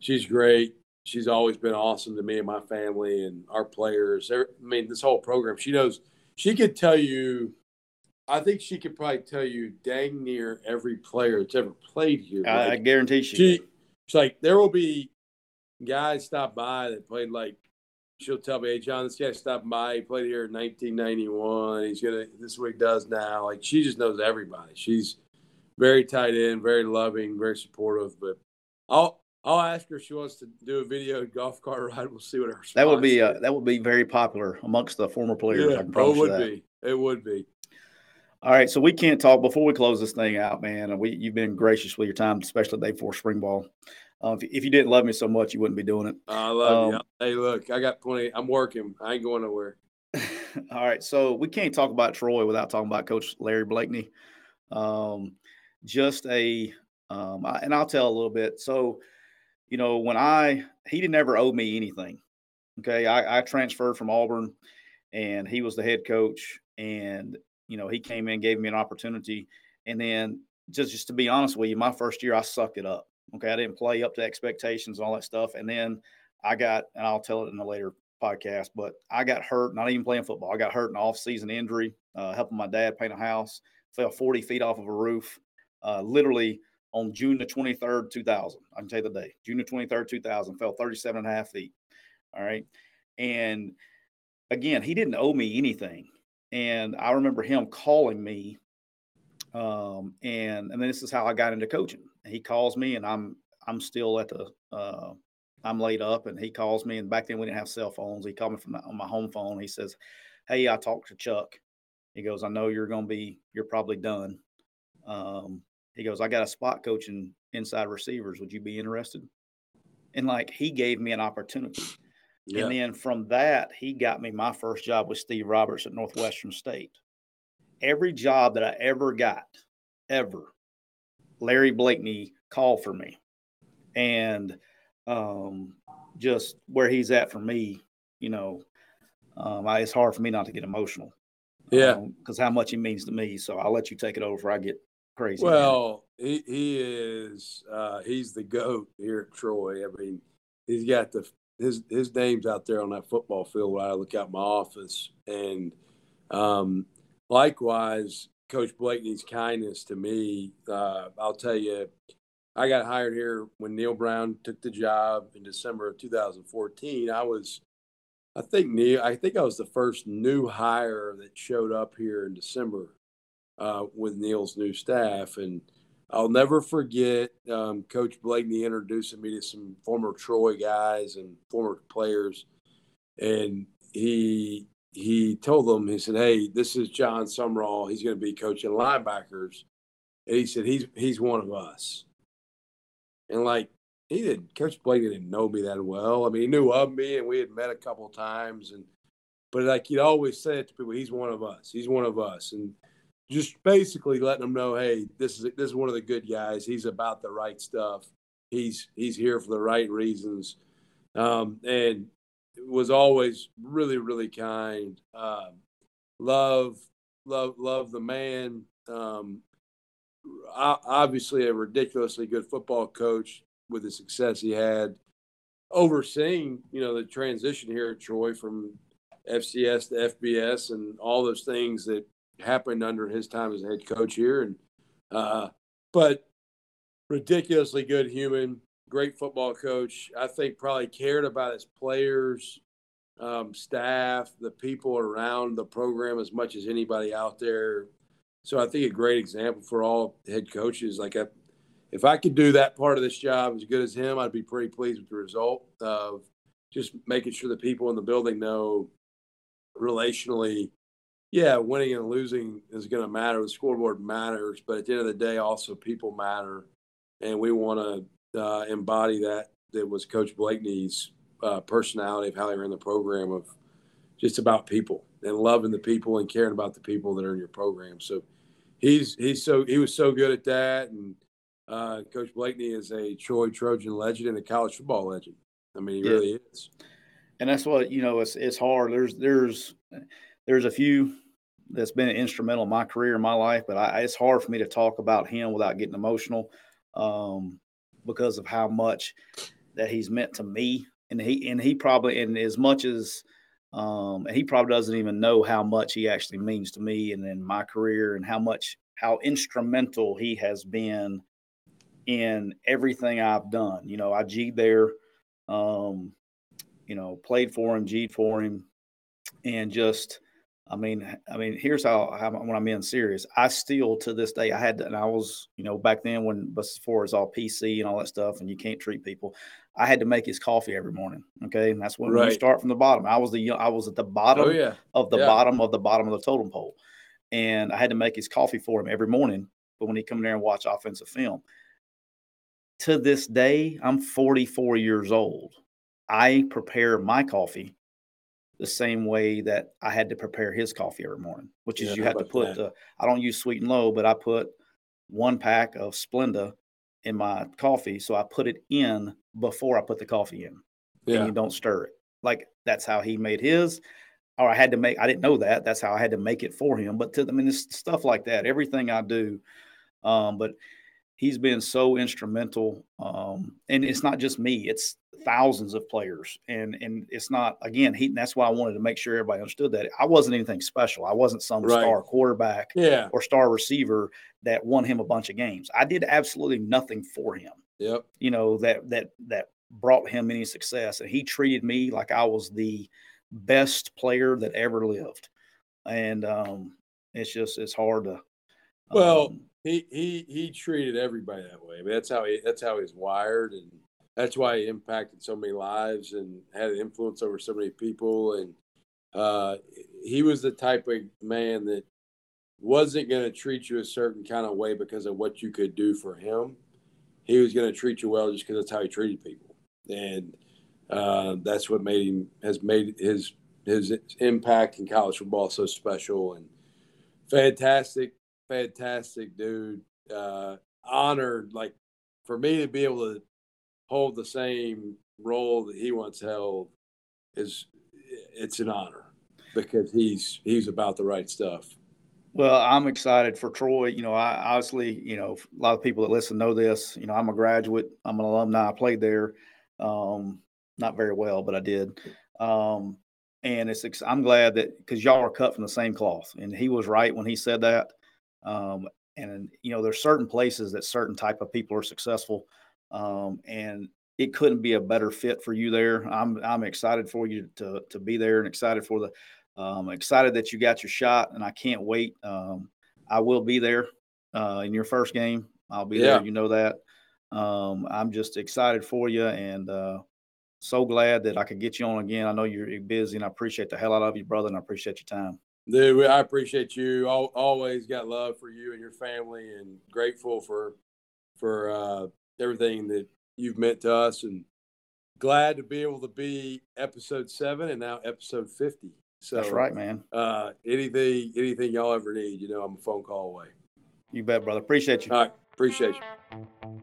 she's great. She's always been awesome to me and my family and our players. I mean, this whole program. She knows. She could tell you. I think she could probably tell you dang near every player that's ever played here. I, I guarantee she. she, she's like there will be guys stop by that played like she'll tell me, "Hey, Jon, this guy stopped by. He played here in 1991. He's gonna. This is what he does now. Like she just knows everybody. She's very tight in, very loving, very supportive. But I'll I'll ask her if she wants to do a video golf cart ride. We'll see what her. That would be uh, that would be very popular amongst the former players. Yeah, it would be. It would be. All right, so we can't talk before we close this thing out, man. We you've been gracious with your time, especially day before spring ball. Um, if, if, you didn't love me so much, you wouldn't be doing it. I love um, you. Hey, look, I got plenty. I'm working. I ain't going nowhere. all right, so we can't talk about Troy without talking about Coach Larry Blakeney. Um, just a, um, I, and I'll tell a little bit. So, you know, when I he didn't ever owe me anything. Okay, I, I transferred from Auburn, and he was the head coach, and you know, he came in, gave me an opportunity. And then just, just to be honest with you, my first year, I sucked it up. Okay. I didn't play up to expectations and all that stuff. And then I got, and I'll tell it in a later podcast, but I got hurt, not even playing football. I got hurt in off season injury, uh, helping my dad paint a house, fell 40 feet off of a roof, uh, literally on June the 23rd, 2000. I can tell you the day, June the 23rd, 2000, fell 37 and a half feet. All right. And again, he didn't owe me anything. And I remember him calling me. Um, and and this is how I got into coaching. He calls me and I'm I'm still at the uh, I'm laid up and he calls me and back then we didn't have cell phones. He called me from my, on my home phone. He says, Hey, I talked to Chuck. He goes, I know you're going to be, you're probably done. Um, he goes, I got a spot coaching inside receivers. Would you be interested? And like he gave me an opportunity. Yeah. And then from that, he got me my first job with Steve Roberts at Northwestern State. Every job that I ever got, ever, Larry Blakeney called for me. And um, just where he's at for me, you know, um, I, it's hard for me not to get emotional. Yeah. Because um, how much he means to me. So I'll let you take it over before I get crazy. Well, he, he is, uh, he's the GOAT here at Troy. I mean, he's got the his his name's out there on that football field when I look out my office. And um, likewise, Coach Blakeney's kindness to me. Uh, I'll tell you, I got hired here when Neal Brown took the job in December of 2014. I was, I think Neal, I think I was the first new hire that showed up here in December uh, with Neal's new staff, and I'll never forget um, Coach Blakeney introducing me to some former Troy guys and former players, and he he told them he said, "Hey, this is Jon Sumrall. He's going to be coaching linebackers." And he said, "He's he's one of us." And like he didn't, Coach Blakeney didn't know me that well. I mean, he knew of me, and we had met a couple times, and but like he'd always say it to people, "He's one of us. He's one of us." And just basically letting them know, hey, this is this is one of the good guys. He's about the right stuff. He's he's here for the right reasons, um, and was always really really kind. Um, love love love the man. Um, obviously, a ridiculously good football coach with the success he had. Overseeing, you know, the transition here at Troy from FCS to FBS and all those things that happened under his time as head coach here. And uh, but ridiculously good human, great football coach. I think probably cared about his players, um, staff, the people around the program as much as anybody out there. So I think a great example for all head coaches. Like I, if I could do that part of this job as good as him, I'd be pretty pleased with the result of just making sure the people in the building know relationally yeah, winning and losing is going to matter. The scoreboard matters, but at the end of the day, also people matter, and we want to uh, embody that. That was Coach Blakeney's uh, personality of how they ran the program of just about people and loving the people and caring about the people that are in your program. So he's he's so he was so good at that, and uh, Coach Blakeney is a Troy Trojan legend and a college football legend. I mean, he yeah. really is. And that's what you know. It's it's hard. There's there's there's a few that's been instrumental in my career in my life, but I, it's hard for me to talk about him without getting emotional um, because of how much that he's meant to me. And he and he probably and as much as um, and he probably doesn't even know how much he actually means to me and in my career and how much how instrumental he has been in everything I've done. You know, I G there. Um, you know, played for him, G'd for him, and just I mean, I mean, here's how, how when I'm being serious. I still to this day, I had to, and I was, you know, back then when before it's all PC and all that stuff, and you can't treat people. I had to make his coffee every morning. Okay, and that's when, right. you start from the bottom. I was the I was at the bottom oh, yeah. of the yeah. bottom of the bottom of the totem pole, and I had to make his coffee for him every morning. But when he come there and watch offensive film, to this day, I'm 44 years old. I prepare my coffee the same way that I had to prepare his coffee every morning, which is yeah, you have to put the, I don't use sweet and low, but I put one pack of Splenda in my coffee. So I put it in before I put the coffee in yeah. and you don't stir it. Like that's how he made his, or I had to make, I didn't know that. That's how I had to make it for him. But to, I mean, it's stuff like that, everything I do. Um, but he's been so instrumental. Um, and it's not just me, it's thousands of players. And and it's not again, he that's why I wanted to make sure everybody understood that I wasn't anything special. I wasn't some right. star quarterback yeah. or star receiver that won him a bunch of games. I did absolutely nothing for him. Yep. You know, that that that brought him any success. And he treated me like I was the best player that ever lived. And um it's just it's hard to well um, he he he treated everybody that way. I mean, that's how he that's how he's wired, and that's why he impacted so many lives and had an influence over so many people. And uh, he was the type of man that wasn't going to treat you a certain kind of way because of what you could do for him. He was going to treat you well just because that's how he treated people, and uh, that's what made him has made his his impact in college football so special and fantastic fantastic dude. Uh, honored, like for me to be able to hold the same role that he once held is it's an honor because he's he's about the right stuff. Well, I'm excited for Troy. You know, I obviously, you know, a lot of people that listen know this. You know, I'm a graduate. I'm an alumni. I played there, um, not very well, but I did. Um, and it's I'm glad that because y'all are cut from the same cloth, and he was right when he said that. Um, and you know, there's certain places that certain type of people are successful, um, and it couldn't be a better fit for you there. I'm I'm excited for you to to be there and excited for the um, excited that you got your shot, and I can't wait. Um, I will be there uh, in your first game. I'll be yeah. there. You know that. Um, I'm just excited for you, and uh, so glad that I could get you on again. I know you're busy, and I appreciate the hell out of you, brother, and I appreciate your time. Dude, I appreciate you. Always got love for you and your family, and grateful for for uh, everything that you've meant to us, and glad to be able to be episode seven and now episode fifty. So that's right, man. Uh, anything, anything y'all ever need, you know, I'm a phone call away. You bet, brother. Appreciate you. All right, appreciate you.